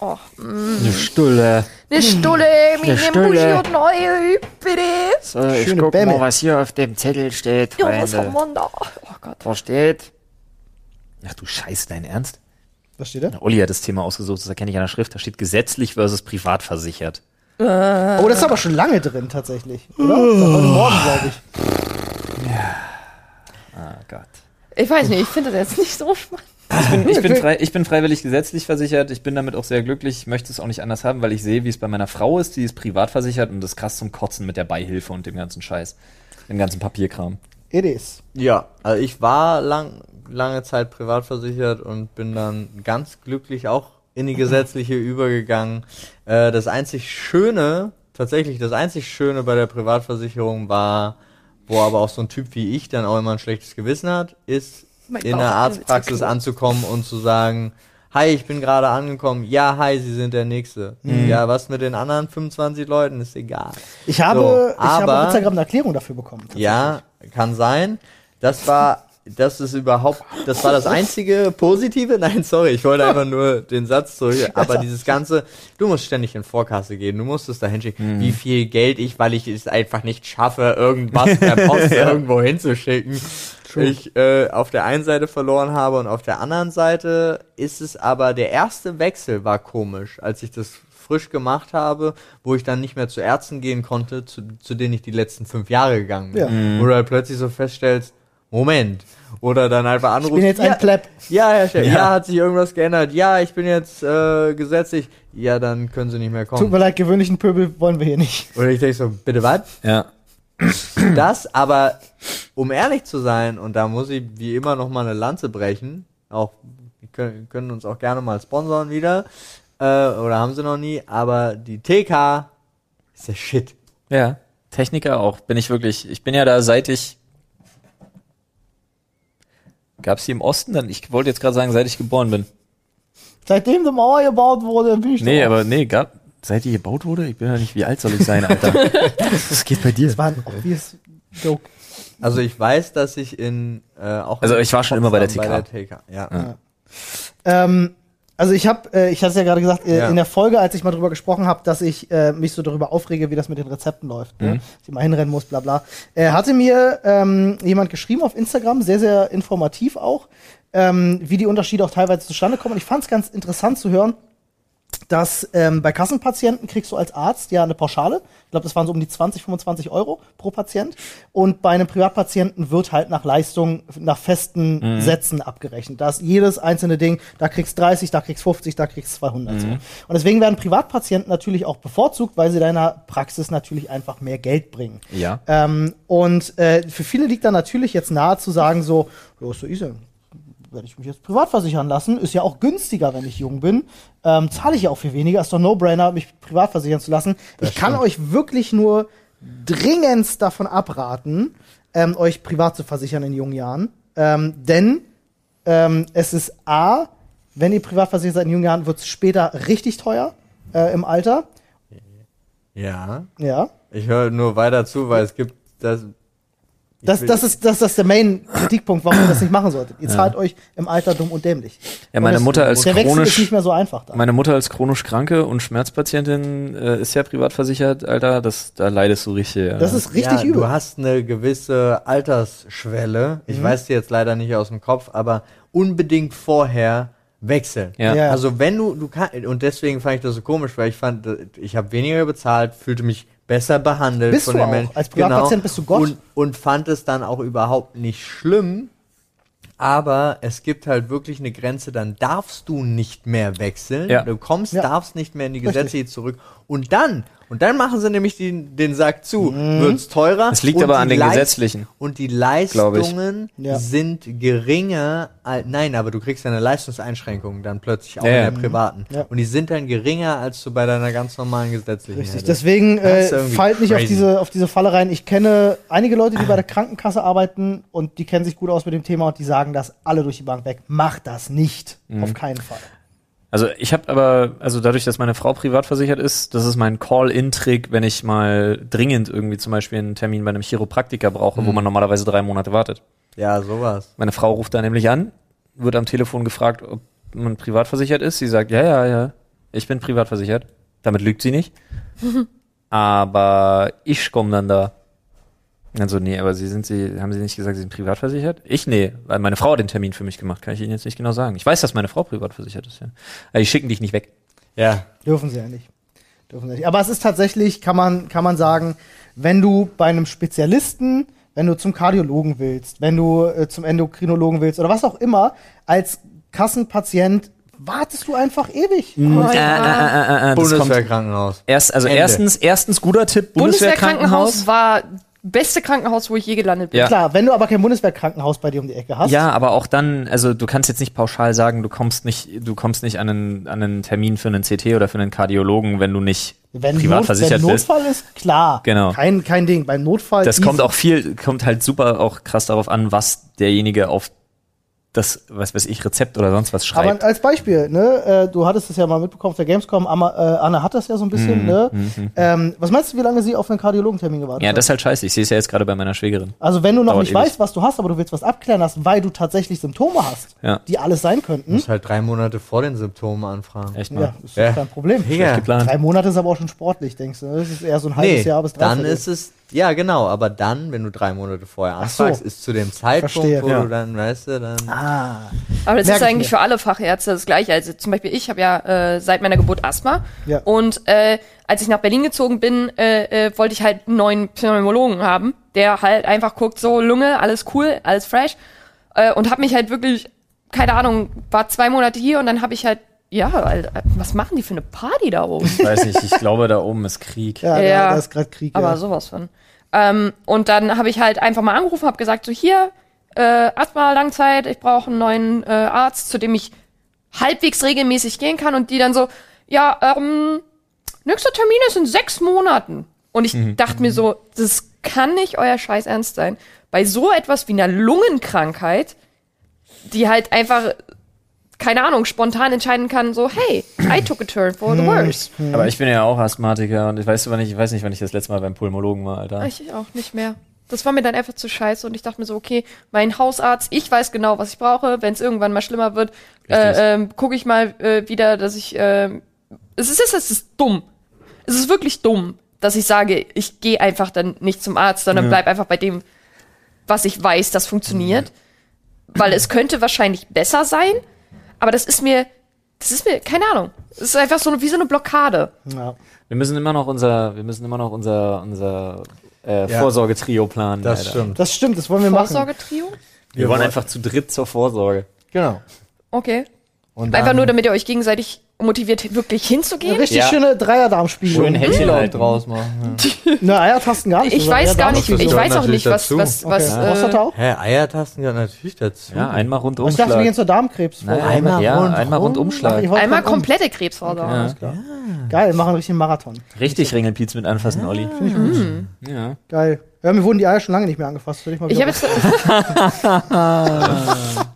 oh, Eine Stulle. eine Stulle mit einem Stulle. buchierten Ei, bitte. So, ich Schöne guck Bämme. mal, was hier auf dem Zettel steht, Ja, was haben Freunde. wir da? Oh Gott. Da steht. Ach du Scheiße, dein Ernst? Was steht da? Olli hat das Thema ausgesucht, das erkenne ich an der Schrift. Da steht gesetzlich versus privat versichert. Oh, das ist aber schon lange drin, tatsächlich. Oder? Seit heute Morgen, glaube ich. Ah Gott. Ich weiß nicht, ich finde das jetzt nicht so spannend. Ich bin, ich, bin frei, ich bin freiwillig gesetzlich versichert. Ich bin damit auch sehr glücklich. Ich möchte es auch nicht anders haben, weil ich sehe, wie es bei meiner Frau ist. Die ist privat versichert und das ist krass zum Kotzen mit der Beihilfe und dem ganzen Scheiß. Dem ganzen Papierkram. It is. Ja, also ich war lang, lange Zeit privat versichert und bin dann ganz glücklich auch in die gesetzliche übergegangen. Äh, das einzig Schöne, tatsächlich das einzig Schöne bei der Privatversicherung war, wo aber auch so ein Typ wie ich dann auch immer ein schlechtes Gewissen hat, ist Mein in Bauch der Arztpraxis anzukommen und zu sagen, hi, ich bin gerade angekommen. Ja, hi, Sie sind der Nächste. Ja, was mit den anderen 25 Leuten ist egal. Ich habe, So, ich habe aber- auf Instagram eine Erklärung dafür bekommen. Ja, kann sein. Das war, das ist überhaupt, das war das einzige Positive. Nein, sorry, ich wollte einfach nur den Satz zurück. Aber dieses ganze, du musst ständig in Vorkasse gehen, du musst es da hinschicken. Wie viel Geld ich, weil ich es einfach nicht schaffe, irgendwas per Post irgendwo hinzuschicken. Ich äh, auf der einen Seite verloren habe und auf der anderen Seite ist es aber der erste Wechsel war komisch, als ich das frisch gemacht habe, wo ich dann nicht mehr zu Ärzten gehen konnte, zu, zu denen ich die letzten fünf Jahre gegangen bin. Ja. Wo du halt plötzlich so feststellst, Moment. Oder dann einfach anrufen. Ich bin jetzt ja, ein Pleb. Ja, Herr Chef, ja. Ja. hat sich irgendwas geändert. Ja, ich bin jetzt äh, gesetzlich. Ja, dann können Sie nicht mehr Tut kommen. mir leid, gewöhnlichen Pöbel wollen wir hier nicht. Oder ich denke so, bitte was? Ja. Das, aber um ehrlich zu sein, und da muss ich wie immer noch mal eine Lanze brechen, auch können, können uns auch gerne mal sponsern wieder, äh, oder haben sie noch nie, aber die TK ist der Shit. Ja. Techniker auch. Bin ich wirklich. Ich bin ja da seit ich. Gab's die im Osten? Dann, ich wollte jetzt gerade sagen, seit ich geboren bin. Seitdem die Mauer gebaut wurde, bin ich Nee, aber nee, gab. Seit die gebaut wurde? Ich bin ja nicht, wie alt soll ich sein, Alter? Was geht bei dir? Das war ein obvious Joke. Also ich weiß, dass ich in äh, auch Also ich war schon immer bei der TK. Bei der TK. Ja. Ja. Ähm, also ich habe, äh, ich hatte es ja gerade gesagt, äh, Ja. in der Folge, als ich mal drüber gesprochen habe, dass ich äh, mich so darüber aufrege, wie das mit den Rezepten läuft, ne? dass ich mal hinrennen muss, bla bla. Äh, hatte mir ähm, jemand geschrieben auf Instagram, sehr, sehr informativ auch, ähm, wie die Unterschiede auch teilweise zustande kommen. Und ich fand es ganz interessant zu hören, dass ähm, bei Kassenpatienten kriegst du als Arzt ja eine Pauschale. Ich glaube, das waren so um die 20, 25 Euro pro Patient. Und bei einem Privatpatienten wird halt nach Leistung, nach festen Sätzen abgerechnet. Da ist jedes einzelne Ding, da kriegst 30, da kriegst 50, da kriegst 200. So. Und deswegen werden Privatpatienten natürlich auch bevorzugt, weil sie deiner Praxis natürlich einfach mehr Geld bringen. Ja. Ähm, und äh, für viele liegt da natürlich jetzt nahe zu sagen so, ja, ist so easy. Werde ich mich jetzt privat versichern lassen. Ist ja auch günstiger, wenn ich jung bin. Ähm, zahle ich ja auch viel weniger. Ist doch No-Brainer, mich privat versichern zu lassen. ich kann euch wirklich nur dringendst davon abraten, ähm, euch privat zu versichern in jungen Jahren. Ähm, denn ähm, es ist A, wenn ihr privat versichert seid in jungen Jahren, wird es später richtig teuer äh, im Alter. ja. Ja. Ich höre nur weiter zu, weil es gibt das. Das, das, ist, das, das ist der Main-Kritikpunkt, warum ihr das nicht machen solltet. Ihr zahlt euch im Alter dumm und dämlich. Ja, meine Und es- Mutter als Der Wechsel ist chronisch- nicht mehr so einfach da. Meine Mutter als chronisch Kranke und Schmerzpatientin äh, ist ja privat versichert, Alter. Das, da leidest du richtig. Ja. Das ist richtig ja, übel. Du hast eine gewisse Altersschwelle. Ich weiß die jetzt leider nicht aus dem Kopf, aber unbedingt vorher wechseln. Ja. Ja. Also wenn du, du kannst, und deswegen fand ich das so komisch, weil ich fand, ich habe weniger bezahlt, fühlte mich besser behandelt Bist von du den. Menschen. Als Privatpatient bist du Gott. Und, und fand es dann auch überhaupt nicht schlimm. Aber es gibt halt wirklich eine Grenze, dann darfst du nicht mehr wechseln. Ja. Du kommst, Ja. darfst nicht mehr in die Richtig. gesetzliche zurück. Und dann, und dann machen sie nämlich den, den Sack zu. Wird's teurer. Das liegt aber an den Leist- gesetzlichen. Und die. Leistungen Ja. sind geringer. al- Nein, aber du kriegst ja eine Leistungseinschränkung dann plötzlich auch Ja, in der privaten. Ja. Und die sind dann geringer, als du bei deiner ganz normalen gesetzlichen Richtig. hättest. Deswegen äh, fallt nicht auf diese, auf diese Falle rein. Ich kenne einige Leute, die bei der Krankenkasse arbeiten und die kennen sich gut aus mit dem Thema und die sagen das alle durch die Bank weg. Macht das nicht. Mhm. Auf keinen Fall. Also ich habe aber, also dadurch, dass meine Frau privat versichert ist, das ist mein Call-In-Trick, wenn ich mal dringend irgendwie zum Beispiel einen Termin bei einem Chiropraktiker brauche, wo man normalerweise drei Monate wartet. Ja, sowas. Meine Frau ruft da nämlich an, wird am Telefon gefragt, ob man privat versichert ist. Sie sagt, ja, ja, ja, ich bin privat versichert. Damit lügt sie nicht. aber ich komme dann da. Also, nee, aber Sie sind Sie, haben Sie nicht gesagt, Sie sind privat versichert? Ich nee, weil meine Frau hat den Termin für mich gemacht, kann ich Ihnen jetzt nicht genau sagen. Ich weiß, dass meine Frau privat versichert ist, ja. Aber die schicken dich nicht weg. Ja. Dürfen sie ja nicht. Dürfen sie nicht. Aber es ist tatsächlich, kann man, kann man sagen, wenn du bei einem Spezialisten, wenn du zum Kardiologen willst, wenn du äh, zum Endokrinologen willst oder was auch immer, als Kassenpatient wartest du einfach ewig. Äh, äh, äh, äh, äh, das kommt Bundeswehrkrankenhaus. erst, also Ende. erstens, erstens guter Tipp, Bundeswehrkrankenhaus Bundeswehrkrankenhaus. war beste Krankenhaus, wo ich je gelandet bin. Ja. Klar, wenn du aber kein Bundeswehrkrankenhaus bei dir um die Ecke hast. Ja, aber auch dann, also du kannst jetzt nicht pauschal sagen, du kommst nicht, du kommst nicht an einen, an einen Termin für einen CT oder für einen Kardiologen, wenn du nicht Wenn, privat Not, versichert wenn bist. Notfall ist, klar. Genau. Kein, kein Ding. Beim Notfall. Das kommt auch viel, kommt halt super auch krass darauf an, was derjenige auf das, was weiß ich, Rezept oder sonst was schreibt. Aber als Beispiel, ne, äh, du hattest es ja mal mitbekommen auf der Gamescom, Amma, äh, Anna hat das ja so ein Mhm, bisschen, ne? Ähm, was meinst du, wie lange sie auf einen Kardiologentermin gewartet ja, hat? das ist halt scheiße. Ich sehe es ja jetzt gerade bei meiner Schwägerin. Also wenn du noch dauert nicht ewig. weißt, was du hast, aber du willst was abklären lassen, weil du tatsächlich Symptome hast, Ja. die alles sein Du könnten, musst halt drei Monate vor den Symptomen anfragen. Echt mal. ja, ist Ja. kein Problem. Geplant. Drei Monate ist aber auch schon sportlich, denkst du? ne? Das ist eher so ein halbes Nee, Jahr bis dann dreiviertel. ist es Ja, genau, aber dann, wenn du drei Monate vorher Ach so. anfragst, ist zu dem Zeitpunkt, Verstehe. wo Ja. du dann, weißt du, dann. Ah. Aber das Merk ist ich eigentlich mir. für alle Fachärzte das Gleiche. Also zum Beispiel ich habe ja äh, seit meiner Geburt Asthma Ja. und äh, als ich nach Berlin gezogen bin, äh, äh, wollte ich halt einen neuen Pneumologen haben, der halt einfach guckt, so Lunge, alles cool, alles fresh äh, und habe mich halt wirklich, keine Ahnung, war zwei Monate hier und dann habe ich halt, ja, Alter, was machen die für eine Party da oben? Ich weiß nicht, ich glaube, da oben ist Krieg. Ja, Ja. Da, da ist gerade Krieg. Aber ja. sowas von. Ähm, und dann habe ich halt einfach mal angerufen, habe gesagt, so hier, äh, Asthma Langzeit, ich brauche einen neuen äh, Arzt, zu dem ich halbwegs regelmäßig gehen kann. Und die dann so, ja, ähm, nächster Termin ist in sechs Monaten. Und ich dachte mir so, das kann nicht euer Scheiß ernst sein. Bei so etwas wie einer Lungenkrankheit, die halt einfach, keine Ahnung, spontan entscheiden kann, so, hey, I took a turn for the worse. Aber ich bin ja auch Asthmatiker und ich weiß, wann ich, ich weiß nicht, wann ich das letzte Mal beim Pulmologen war, Alter. Ich auch nicht mehr. Das war mir dann einfach zu scheiße und ich dachte mir so, okay, mein Hausarzt, ich weiß genau, was ich brauche. Wenn es irgendwann mal schlimmer wird, äh, ähm, gucke ich mal äh, wieder, dass ich. ähm, es ist, es ist dumm. Es ist wirklich dumm, dass ich sage, ich gehe einfach dann nicht zum Arzt, sondern bleib einfach bei dem, was ich weiß, das funktioniert. Weil es könnte wahrscheinlich besser sein, aber das ist mir, das ist mir, keine Ahnung. Es ist einfach so eine, wie so eine Blockade. Ja. Wir müssen immer noch unser, wir müssen immer noch unser, unser äh, Ja. Vorsorgetrio planen. Das Alter. stimmt. Das stimmt, das wollen wir machen. Vorsorgetrio? Wir wollen einfach zu dritt zur Vorsorge. Genau. Okay. Und Einfach dann nur, damit ihr euch gegenseitig motiviert, wirklich hinzugehen? Richtig Ja. schöne Dreierdarmspiegelung. Schön Händchen Laut halten. draus machen. Ja. Ne, Eiertasten gar nicht. Ich weiß gar nicht, ich weiß auch nicht, was, was, was, Okay. Prostata äh, auch? Hä, Eiertasten gehört natürlich dazu. Ja, einmal Ich dachte, wir gehen Rundumschlag. zur Darmkrebs. Nein, Einmal einmal, ja, rundrum. einmal Rundumschlag. ich wollte einmal gerade um. komplette Krebsvorsorge. Ja. Klar. Geil, wir machen einen richtigen Marathon. Richtig Ringelpiez mit anfassen, Olli. Mhm. Ja. Geil. Ja, mir wurden die Eier schon lange nicht mehr angefasst. Ich mal Ich habe jetzt,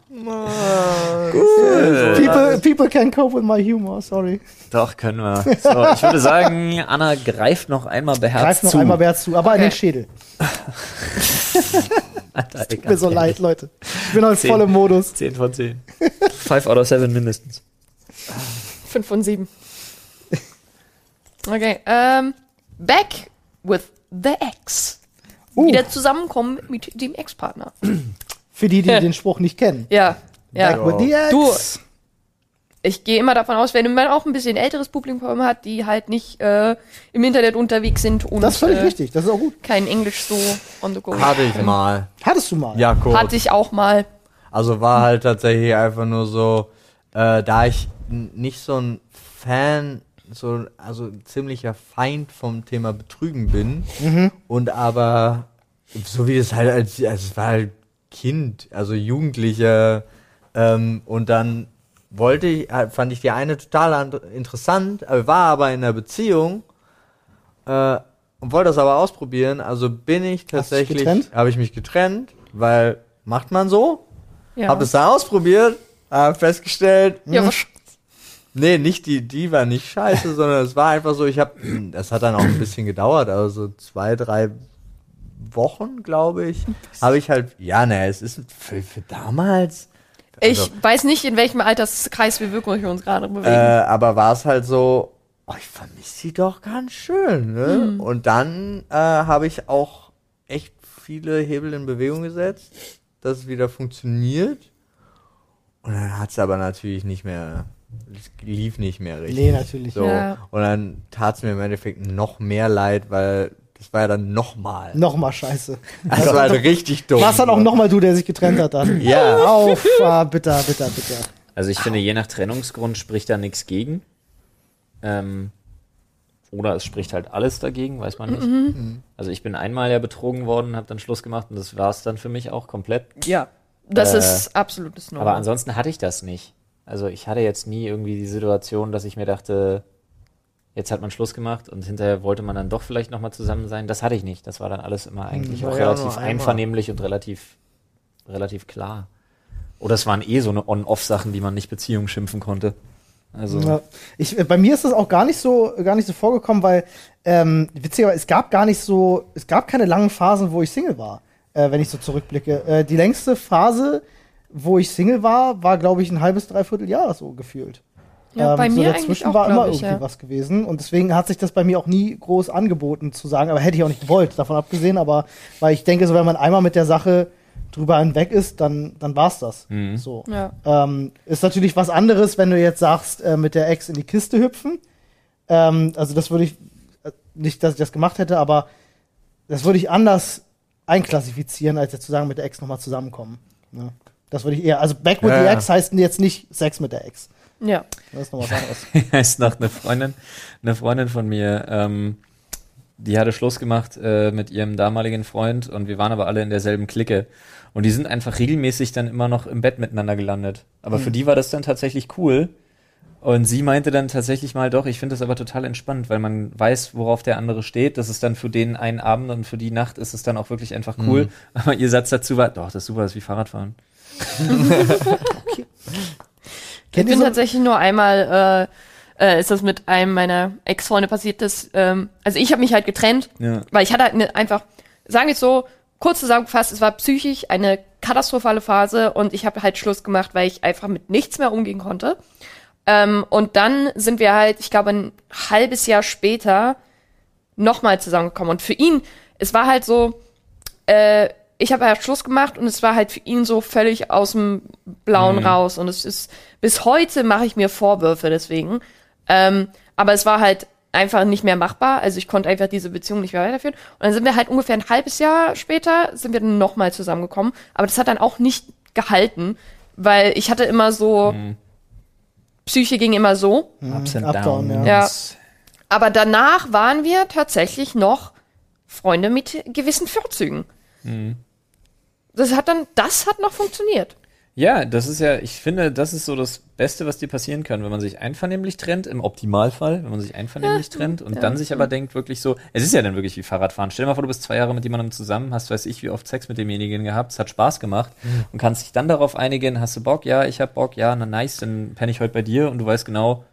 people, people can cope with my humor, sorry. Doch, können wir. So, ich würde sagen, Anna greift noch einmal beherzt Greif noch zu. einmal wer zu, aber in Okay. den Schädel. Alter, ey, Tut mir so leid. Leute. Ich bin heute voll im Modus. 10 von 10. 5 out of 7 mindestens. 5 von 7. Okay, ähm, back with the ex. Uh. Wieder zusammenkommen mit dem Ex-Partner. Für die, die den Spruch nicht kennen. Ja, ja. Back with the ex. Du, ich gehe immer davon aus, wenn man auch ein bisschen älteres Publikum hat, die halt nicht äh, im Internet unterwegs sind und Das ist völlig äh, richtig, das ist auch gut. kein Englisch so on the go. Hatte ich mal. Hattest du mal? Ja, kurz. Hatte ich auch mal. Also war halt tatsächlich einfach nur so, äh, da ich nicht so ein Fan, so, also ziemlicher Feind vom Thema Betrügen bin und aber so wie es halt als, also es war halt Kind, also Jugendlicher ähm, und dann wollte ich, äh, fand ich die eine total an- interessant, äh, war aber in einer Beziehung äh, und wollte das aber ausprobieren, also bin ich tatsächlich, getrennt? habe ich mich getrennt, weil macht man so, Ja, hab es dann ausprobiert, hab festgestellt, ja was, nee, nicht die, die war nicht scheiße, sondern es war einfach so, ich hab, das hat dann auch ein bisschen gedauert, also zwei, drei Wochen, glaube ich, habe ich halt, ja, ne, es ist für, für damals, ich Also- weiß nicht, in welchem Alterskreis wir wirklich uns gerade bewegen. äh, aber war es halt so, oh, ich vermisse sie doch ganz schön, ne? Und dann äh, habe ich auch echt viele Hebel in Bewegung gesetzt, dass es wieder funktioniert. Und dann hat es aber natürlich nicht mehr, es lief nicht mehr richtig. Nee, natürlich. So. Ja. Und dann tat es mir im Endeffekt noch mehr leid, weil das war ja dann nochmal. Nochmal scheiße. Das war halt richtig dumm. War es dann auch nochmal du, der sich getrennt hat dann? Ja. Auf, ah, bitter, bitter, bitter. Also ich finde, je nach Trennungsgrund spricht da nichts gegen. Ähm, oder es spricht halt alles dagegen, weiß man nicht. Mhm. Also ich bin einmal ja betrogen worden, habe dann Schluss gemacht und das war es dann für mich auch komplett. ja, das äh, ist absolutes No. Aber ansonsten hatte ich das nicht. Also ich hatte jetzt nie irgendwie die Situation, dass ich mir dachte, jetzt hat man Schluss gemacht und hinterher wollte man dann doch vielleicht nochmal zusammen sein. Das hatte ich nicht. Das war dann alles immer eigentlich war auch ja relativ einvernehmlich und relativ, relativ klar. Oder es waren eh so eine On-Off-Sachen, die man nicht Beziehung schimpfen konnte. Also Ja. Ich, äh, bei mir ist das auch gar nicht so, gar nicht so vorgekommen, weil ähm, witzigerweise es gab gar nicht so, es gab keine langen Phasen, wo ich Single war, äh, wenn ich so zurückblicke. Äh, die längste Phase, wo ich Single war, war glaube ich ein halbes, dreiviertel Jahr so gefühlt. Ja, bei so mir dazwischen eigentlich auch, war immer ich, irgendwie ja. was gewesen. Und deswegen hat sich das bei mir auch nie groß angeboten zu sagen, aber hätte ich auch nicht gewollt, davon abgesehen. Aber weil ich denke, so wenn man einmal mit der Sache drüber hinweg ist, dann, dann war's das. Mhm. So. Ja. Ähm, ist natürlich was anderes, wenn du jetzt sagst, äh, mit der Ex in die Kiste hüpfen. Ähm, also das würde ich, äh, nicht, dass ich das gemacht hätte, aber das würde ich anders einklassifizieren, als jetzt zu sagen, mit der Ex nochmal zusammenkommen. Ne? Das würde ich eher, also Back with Ja, the ja. Ex heißt jetzt nicht Sex mit der Ex. Ja. Das ist noch was anderes. heißt noch eine Freundin, eine Freundin von mir, ähm, die hatte Schluss gemacht äh, mit ihrem damaligen Freund und wir waren aber alle in derselben Clique. Und die sind einfach regelmäßig dann immer noch im Bett miteinander gelandet. Aber für die war das dann tatsächlich cool. Und sie meinte dann tatsächlich mal, doch, ich finde das aber total entspannt, weil man weiß, worauf der andere steht. Das ist dann für den einen Abend und für die Nacht ist es dann auch wirklich einfach cool. Aber ihr Satz dazu war, doch, das ist super, das ist wie Fahrradfahren. Ich Kennt ihr bin so, tatsächlich nur einmal, äh, äh, ist das mit einem meiner Ex-Freunde passiert, dass, ähm, also ich habe mich halt getrennt, Ja. weil ich hatte halt ne, einfach, sagen wir es so, kurz zusammengefasst, es war psychisch eine katastrophale Phase und ich habe halt Schluss gemacht, weil ich einfach mit nichts mehr umgehen konnte. Ähm, und dann sind wir halt, ich glaube, ein halbes Jahr später nochmal zusammengekommen. Und für ihn, es war halt so, äh, ich habe halt Schluss gemacht und es war halt für ihn so völlig aus dem Blauen raus. Und es ist, bis heute mache ich mir Vorwürfe deswegen. Ähm, aber es war halt einfach nicht mehr machbar. Also ich konnte einfach diese Beziehung nicht mehr weiterführen. Und dann sind wir halt ungefähr ein halbes Jahr später, sind wir dann nochmal zusammengekommen. Aber das hat dann auch nicht gehalten, weil ich hatte immer so, Psyche ging immer so. Ups and Up, down, downs. ja. Aber danach waren wir tatsächlich noch Freunde mit gewissen Vorzügen. Das hat dann, das hat noch funktioniert. Ja, das ist ja, ich finde, das ist so das Beste, was dir passieren kann, wenn man sich einvernehmlich trennt, im Optimalfall, wenn man sich einvernehmlich trennt und dann sich aber denkt wirklich so, es ist ja dann wirklich wie Fahrradfahren. Stell dir mal vor, du bist zwei Jahre mit jemandem zusammen, hast, weiß ich, wie oft Sex mit demjenigen gehabt, es hat Spaß gemacht und kannst dich dann darauf einigen, hast du Bock? Ja, ich hab Bock, ja, na nice, dann penne ich heute bei dir und du weißt genau,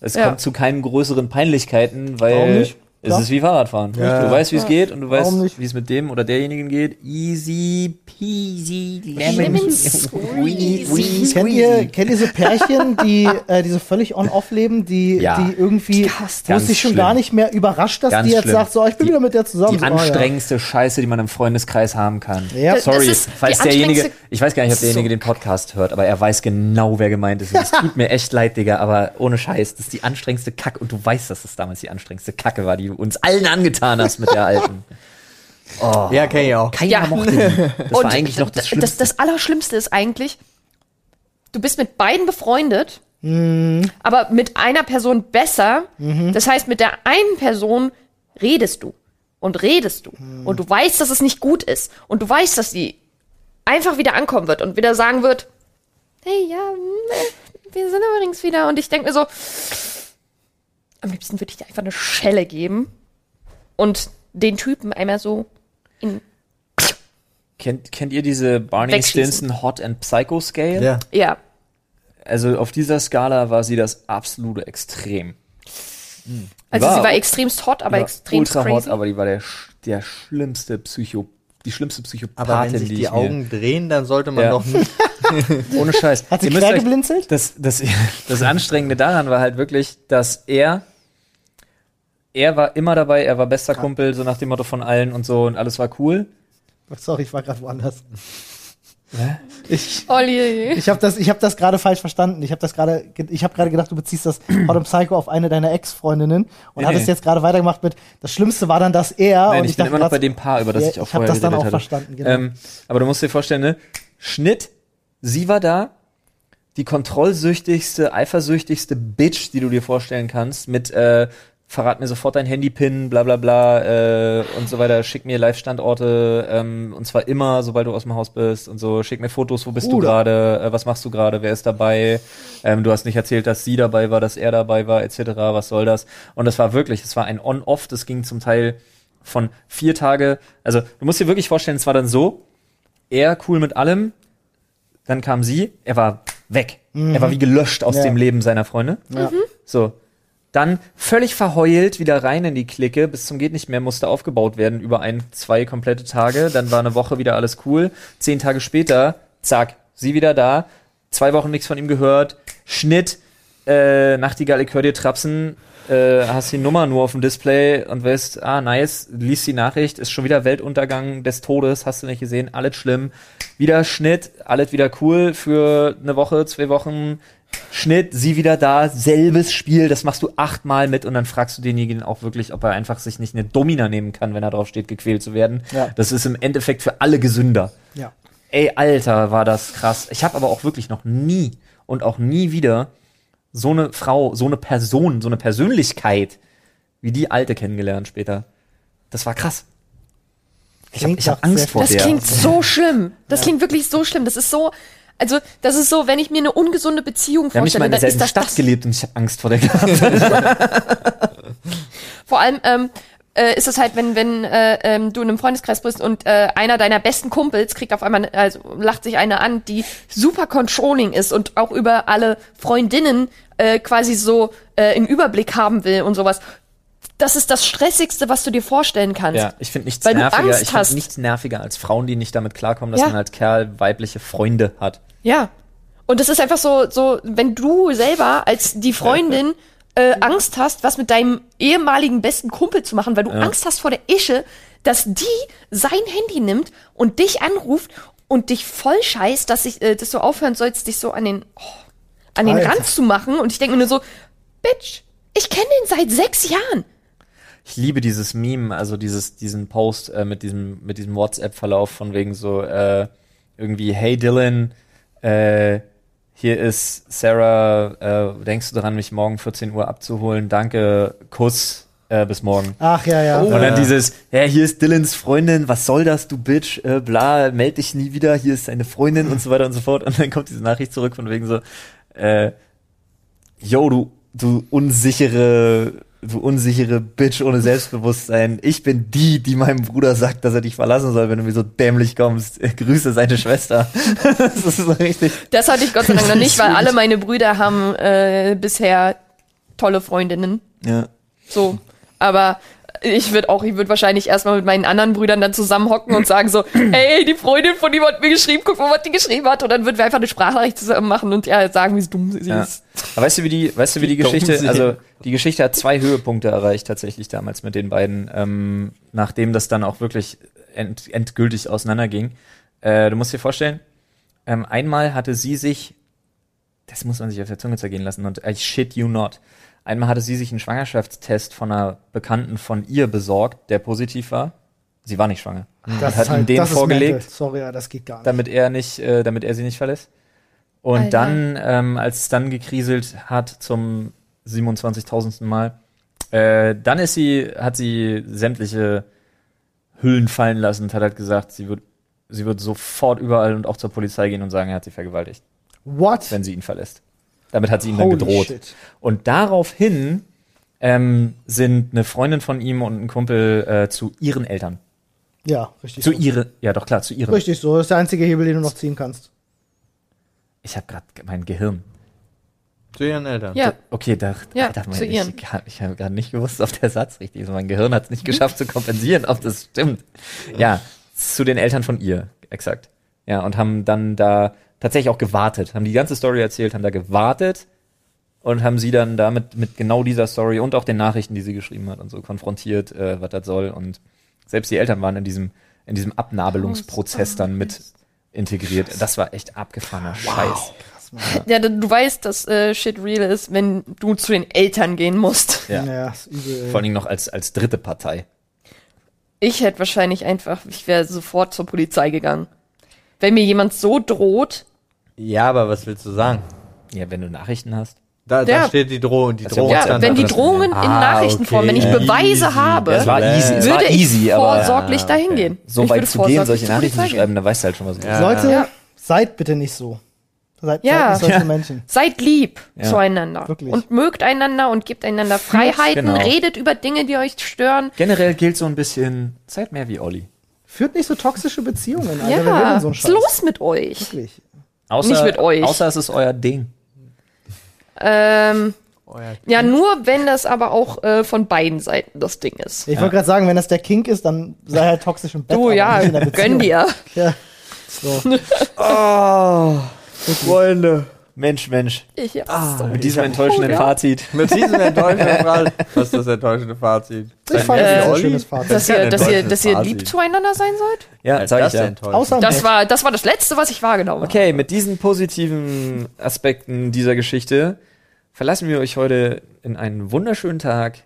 es Ja. kommt zu keinen größeren Peinlichkeiten, weil Warum nicht? Es ist wie Fahrradfahren. Ja. Du weißt, wie es geht und du weißt, Warum nicht? wie es mit dem oder derjenigen geht. Easy peasy Lemon squeezy. kennt ihr, kennt ihr so Pärchen, die, äh, die so völlig on-off leben, die, Ja. die irgendwie, wo es Ganz dich schon schlimm. gar nicht mehr überrascht, dass Ganz die jetzt schlimm. sagt, so, ich bin Die- wieder mit der zusammen. die so, ah, ja. anstrengendste Scheiße, die man im Freundeskreis haben kann. Ja. Das- Sorry, ist falls derjenige, anstrengendste- ich weiß gar nicht, ob derjenige So. den Podcast hört, aber er weiß genau, wer gemeint ist. Und Es tut mir echt leid, Digga, aber ohne Scheiß, das ist die anstrengendste Kacke und du weißt, dass das damals die anstrengendste Kacke war, die du uns allen angetan hast mit der alten. Oh. Ja, kenn ich auch. Keiner Ja. mochte die. Das war eigentlich noch das das, Schlimmste. das Allerschlimmste ist eigentlich, du bist mit beiden befreundet, aber mit einer Person besser. Das heißt, mit der einen Person redest du und redest du. Und du weißt, dass es nicht gut ist. Und du weißt, dass sie einfach wieder ankommen wird und wieder sagen wird, hey, ja, mm, wir sind übrigens wieder. Und ich denke mir so, am liebsten würde ich dir einfach eine Schelle geben und den Typen einmal so in Kennt, kennt ihr diese Barney. Stinson Hot and Psycho Scale? Ja. Ja, Also auf dieser Skala war sie das absolute Extrem. also War- sie war extremst hot, aber Die war extrem ultra crazy. hot, aber die war der, der schlimmste Psycho, die schlimmste Psychopathin, Aber wenn sich die, die Augen drehen, dann sollte man Ja. doch nicht. ohne Scheiß. Hat sie quer geblinzelt? Das, das, das Anstrengende daran war halt wirklich, dass er, er war immer dabei, er war bester Kumpel, so nach dem Motto von allen und so und alles war cool. Sorry, ich war gerade woanders. Ich, Olli. ich habe das, ich hab das gerade falsch verstanden. Ich habe das gerade, ge- ich habe gerade gedacht, du beziehst das Hot Psycho auf eine deiner Ex-Freundinnen und Nee, hattest nee. jetzt gerade weitergemacht mit, das Schlimmste war dann, dass er Nein, und ich, bin dachte immer noch bei dem Paar, über das Ja, ich auch ich hab vorher das dann auch hatte. verstanden, genau. Ähm, aber du musst dir vorstellen, ne? Schnitt, sie war da, die kontrollsüchtigste, eifersüchtigste Bitch, die du dir vorstellen kannst, mit äh, verrat mir sofort dein Handy-Pin, bla bla bla äh, und so weiter, schick mir Live-Standorte ähm, und zwar immer, sobald du aus dem Haus bist und so, schick mir Fotos, wo bist du Bruder. gerade, äh, was machst du gerade, wer ist dabei, ähm, du hast nicht erzählt, dass sie dabei war, dass er dabei war, etc., was soll das? Und das war wirklich, es war ein On-Off, das ging zum Teil von vier Tage, also du musst dir wirklich vorstellen, es war dann so, er cool mit allem, dann kam sie, er war weg. Er war wie gelöscht aus Ja. dem Leben seiner Freunde. Ja. So. Dann völlig verheult wieder rein in die Clique, bis zum geht nicht mehr, musste aufgebaut werden über ein, zwei komplette Tage. Dann war eine Woche wieder alles cool. Zehn Tage später, zack, sie wieder da. Zwei Wochen nichts von ihm gehört. Schnitt. äh, Nachtigall, ich hör dir trapsen, äh, hast die Nummer nur auf dem Display und weißt, ah, nice, liest die Nachricht, ist schon wieder Weltuntergang des Todes, hast du nicht gesehen, alles schlimm. Wieder Schnitt, alles wieder cool für eine Woche, zwei Wochen. Schnitt, sie wieder da, selbes Spiel, das machst du achtmal mit und dann fragst du denjenigen auch wirklich, ob er einfach sich nicht eine Domina nehmen kann, wenn er drauf steht, gequält zu werden. Ja. Das ist im Endeffekt für alle gesünder. Ja. Ey, Alter, war das krass. Ich habe aber auch wirklich noch nie und auch nie wieder so eine Frau, so eine Person, so eine Persönlichkeit wie die Alte kennengelernt später. Das war krass. Ich habe hab Angst vor Das der. klingt so schlimm. Das klingt wirklich so schlimm. Das ist so, also das ist so, wenn ich mir eine ungesunde Beziehung vorstelle, in dann ist derselben das Stadt das. gelebt und ich habe Angst vor der gehabt. Vor allem ähm, äh, ist es halt, wenn wenn äh, ähm, du in einem Freundeskreis bist und äh, einer deiner besten Kumpels kriegt auf einmal, also lacht sich eine an, die super controlling ist und auch über alle Freundinnen äh, quasi so äh, im Überblick haben will und sowas. Das ist das Stressigste, was du dir vorstellen kannst. ja, ich finde nichts Weil nerviger. Ich hast. nichts nerviger als Frauen, die nicht damit klarkommen, dass Ja. man als Kerl weibliche Freunde hat. Ja. Und es ist einfach so, so, wenn du selber als die Freundin äh, Angst hast, was mit deinem ehemaligen besten Kumpel zu machen, weil du Angst hast vor der Ische, dass die sein Handy nimmt und dich anruft und dich voll scheißt, dass ich, äh, dass du aufhören sollst, dich so an den, oh, an den Alter. Rand zu machen. Und ich denke mir nur so, Bitch, ich kenne den seit sechs Jahren. Ich liebe dieses Meme, also dieses, diesen Post äh, mit diesem, mit diesem WhatsApp-Verlauf von wegen so, äh, irgendwie, hey Dylan, äh, hier ist Sarah, äh, denkst du dran, mich morgen 14 Uhr abzuholen? Danke, Kuss, äh, bis morgen. Ach ja, ja. Und ja. dann dieses, ja, hier ist Dylans Freundin, was soll das, du Bitch, äh, bla, meld dich nie wieder, hier ist seine Freundin und so weiter und so fort. Und dann kommt diese Nachricht zurück von wegen so, äh, yo, du, du unsichere, du unsichere Bitch ohne Selbstbewusstsein. Ich bin die, die meinem Bruder sagt, dass er dich verlassen soll, wenn du mir so dämlich kommst. Grüße seine Schwester. das ist so richtig. Das hatte ich Gott sei Dank noch nicht, weil alle meine Brüder haben äh, bisher tolle Freundinnen. Ja. So. Aber ich würde auch, ich würde wahrscheinlich erstmal mit meinen anderen Brüdern dann zusammenhocken und sagen so, ey, die Freundin von ihm hat mir geschrieben, guck mal, was die geschrieben hat. Und dann würden wir einfach eine Sprachnachricht zusammen machen und ja, sagen, wie dumm sie Ja. ist. Aber weißt du, wie die, weißt du, wie die dumm Geschichte, also die Geschichte hat zwei Höhepunkte erreicht tatsächlich damals mit den beiden, ähm, nachdem das dann auch wirklich end, endgültig auseinanderging. Äh, du musst dir vorstellen, ähm, einmal hatte sie sich, das muss man sich auf der Zunge zergehen lassen und I shit you not. Einmal hatte sie sich einen Schwangerschaftstest von einer Bekannten von ihr besorgt, der positiv war. Sie war nicht schwanger. das hat ihm den vorgelegt. Sorry, ja, das geht gar nicht. damit er nicht, äh, damit er sie nicht verlässt. Und Alter. dann, ähm, als es dann gekriselt hat zum 27.000. Mal, äh, dann ist sie, hat sie sämtliche Hüllen fallen lassen und hat halt gesagt, sie wird, sie wird sofort überall und auch zur Polizei gehen und sagen, er hat sie vergewaltigt, What? wenn sie ihn verlässt. Damit hat sie ihn dann gedroht. shit. Und daraufhin ähm, sind eine Freundin von ihm und ein Kumpel äh, zu ihren Eltern. Ja, richtig. Zu so. ihre, ja doch klar, zu ihren. Richtig so. Das ist der einzige Hebel, den du noch ziehen kannst. Ich habe gerade mein Gehirn Zu ihren Eltern. Ja. Okay, da, Ja, da, zu ihren. ich, ich habe gerade nicht gewusst, ob der Satz richtig ist. Mein Gehirn hat es nicht geschafft zu kompensieren, ob das stimmt. Ja, zu den Eltern von ihr, exakt. Ja, und haben dann da tatsächlich auch gewartet, haben die ganze Story erzählt, haben da gewartet und haben sie dann damit mit genau dieser Story und auch den Nachrichten, die sie geschrieben hat und so konfrontiert, äh, was das soll. Und selbst die Eltern waren in diesem, in diesem Abnabelungsprozess dann mit integriert. Das war echt abgefahrener Scheiß. Ja, du weißt, dass äh, Shit real ist, wenn du zu den Eltern gehen musst. Ja. Ja, ist übel. Vor allen Dingen noch als, als dritte Partei. Ich hätte wahrscheinlich einfach, ich wäre sofort zur Polizei gegangen. Wenn mir jemand so droht, Ja, aber was willst du sagen? Ja, wenn du Nachrichten hast. Da, da steht die Drohung. Die Das Drohung ja, wenn die das- Drohungen in Ah, Nachrichtenform, okay. wenn ich. Beweise Easy. habe, Es war easy, es war würde easy, ich aber vorsorglich Ja, dahin okay. gehen. so ich weit zu gehen, solche Nachrichten zu schreiben, da weißt du halt schon, was. Leute, Ja. seid bitte nicht so. Seid, Ja. seid nicht solche Ja. Menschen. Seid lieb Ja. zueinander Wirklich. und mögt einander und gebt einander Freiheiten, Genau. redet über Dinge, die euch stören. Generell gilt so ein bisschen, seid mehr wie Olli. Führt nicht so toxische Beziehungen, Alter. Ja, so was ist los mit euch? Wirklich. Außer, Nicht mit euch. Außer es ist euer Ding. Ähm, Euer ja, nur wenn das aber auch äh, von beiden Seiten das Ding ist. Ich wollte gerade sagen, wenn das der Kink ist, dann sei halt toxisch im Bett. Du, ja, gönn dir. Ja. So. Oh, Freunde. Mensch, Mensch. Ich hab's Ah, so. Mit diesem enttäuschenden ja. Fazit. Mit diesem enttäuschenden Fall. Was ist das enttäuschende Fazit? Ich fand Äh, das ein schönes Fazit. Dass Das ihr, dass ihr, dass ihr Fazit. lieb zueinander sein sollt? Ja, Das sag ich ist ja. Außer Das war, das war das Letzte, was ich wahrgenommen habe. Okay, mit diesen positiven Aspekten dieser Geschichte verlassen wir euch heute in einen wunderschönen Tag.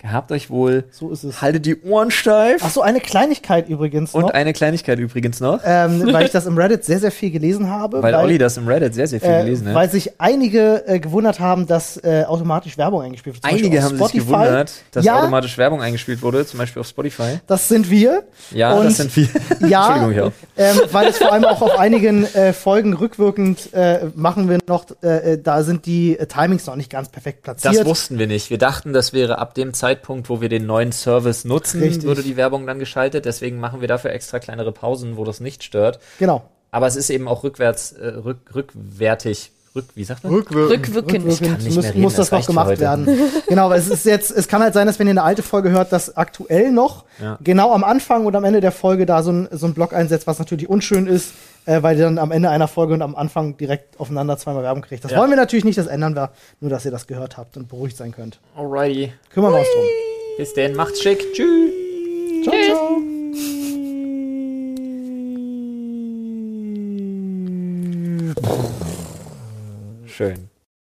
Gehabt euch wohl. So ist es. Haltet die Ohren steif. Ach so, eine Kleinigkeit übrigens Und noch, eine Kleinigkeit übrigens noch, ähm, weil ich das im Reddit sehr, sehr viel gelesen habe. weil Olli das im Reddit sehr, sehr viel äh, gelesen hat. Weil sich einige äh, gewundert haben, dass äh, automatisch Werbung eingespielt wird. Zum Einige haben sich Spotify. gewundert, dass ja, automatisch Werbung eingespielt wurde, zum Beispiel auf Spotify. Das sind wir. Ja, Und das sind wir. Ja, Entschuldigung, ja. ähm, weil es vor allem auch auf einigen äh, Folgen rückwirkend äh, machen wir noch, äh, da sind die Timings noch nicht ganz perfekt platziert. Das wussten wir nicht. Wir dachten, das wäre ab dem Zeitpunkt, wo wir den neuen Service nutzen, Richtig. würde die Werbung dann geschaltet. Deswegen machen wir dafür extra kleinere Pausen, wo das nicht stört. genau. Aber es ist eben auch rückwärts, äh, rück, rückwärtig. Rück, wie sagt man? Rückwirkend. Rückwirkend. Rückwirkend kann nicht muss, mehr reden, muss das das noch gemacht heute. werden. genau, weil es ist jetzt, es kann halt sein, dass wenn ihr eine alte Folge hört, dass aktuell noch Ja. genau am Anfang und am Ende der Folge da so ein, so ein Block einsetzt, was natürlich unschön ist, äh, weil ihr dann am Ende einer Folge und am Anfang direkt aufeinander zweimal Werbung kriegt. Das Ja. wollen wir natürlich nicht, das ändern wir, nur dass ihr das gehört habt und beruhigt sein könnt. Alrighty. Kümmern wir uns drum. Bis denn, macht's schick. Tschüss. Ciao, ciao. Schön.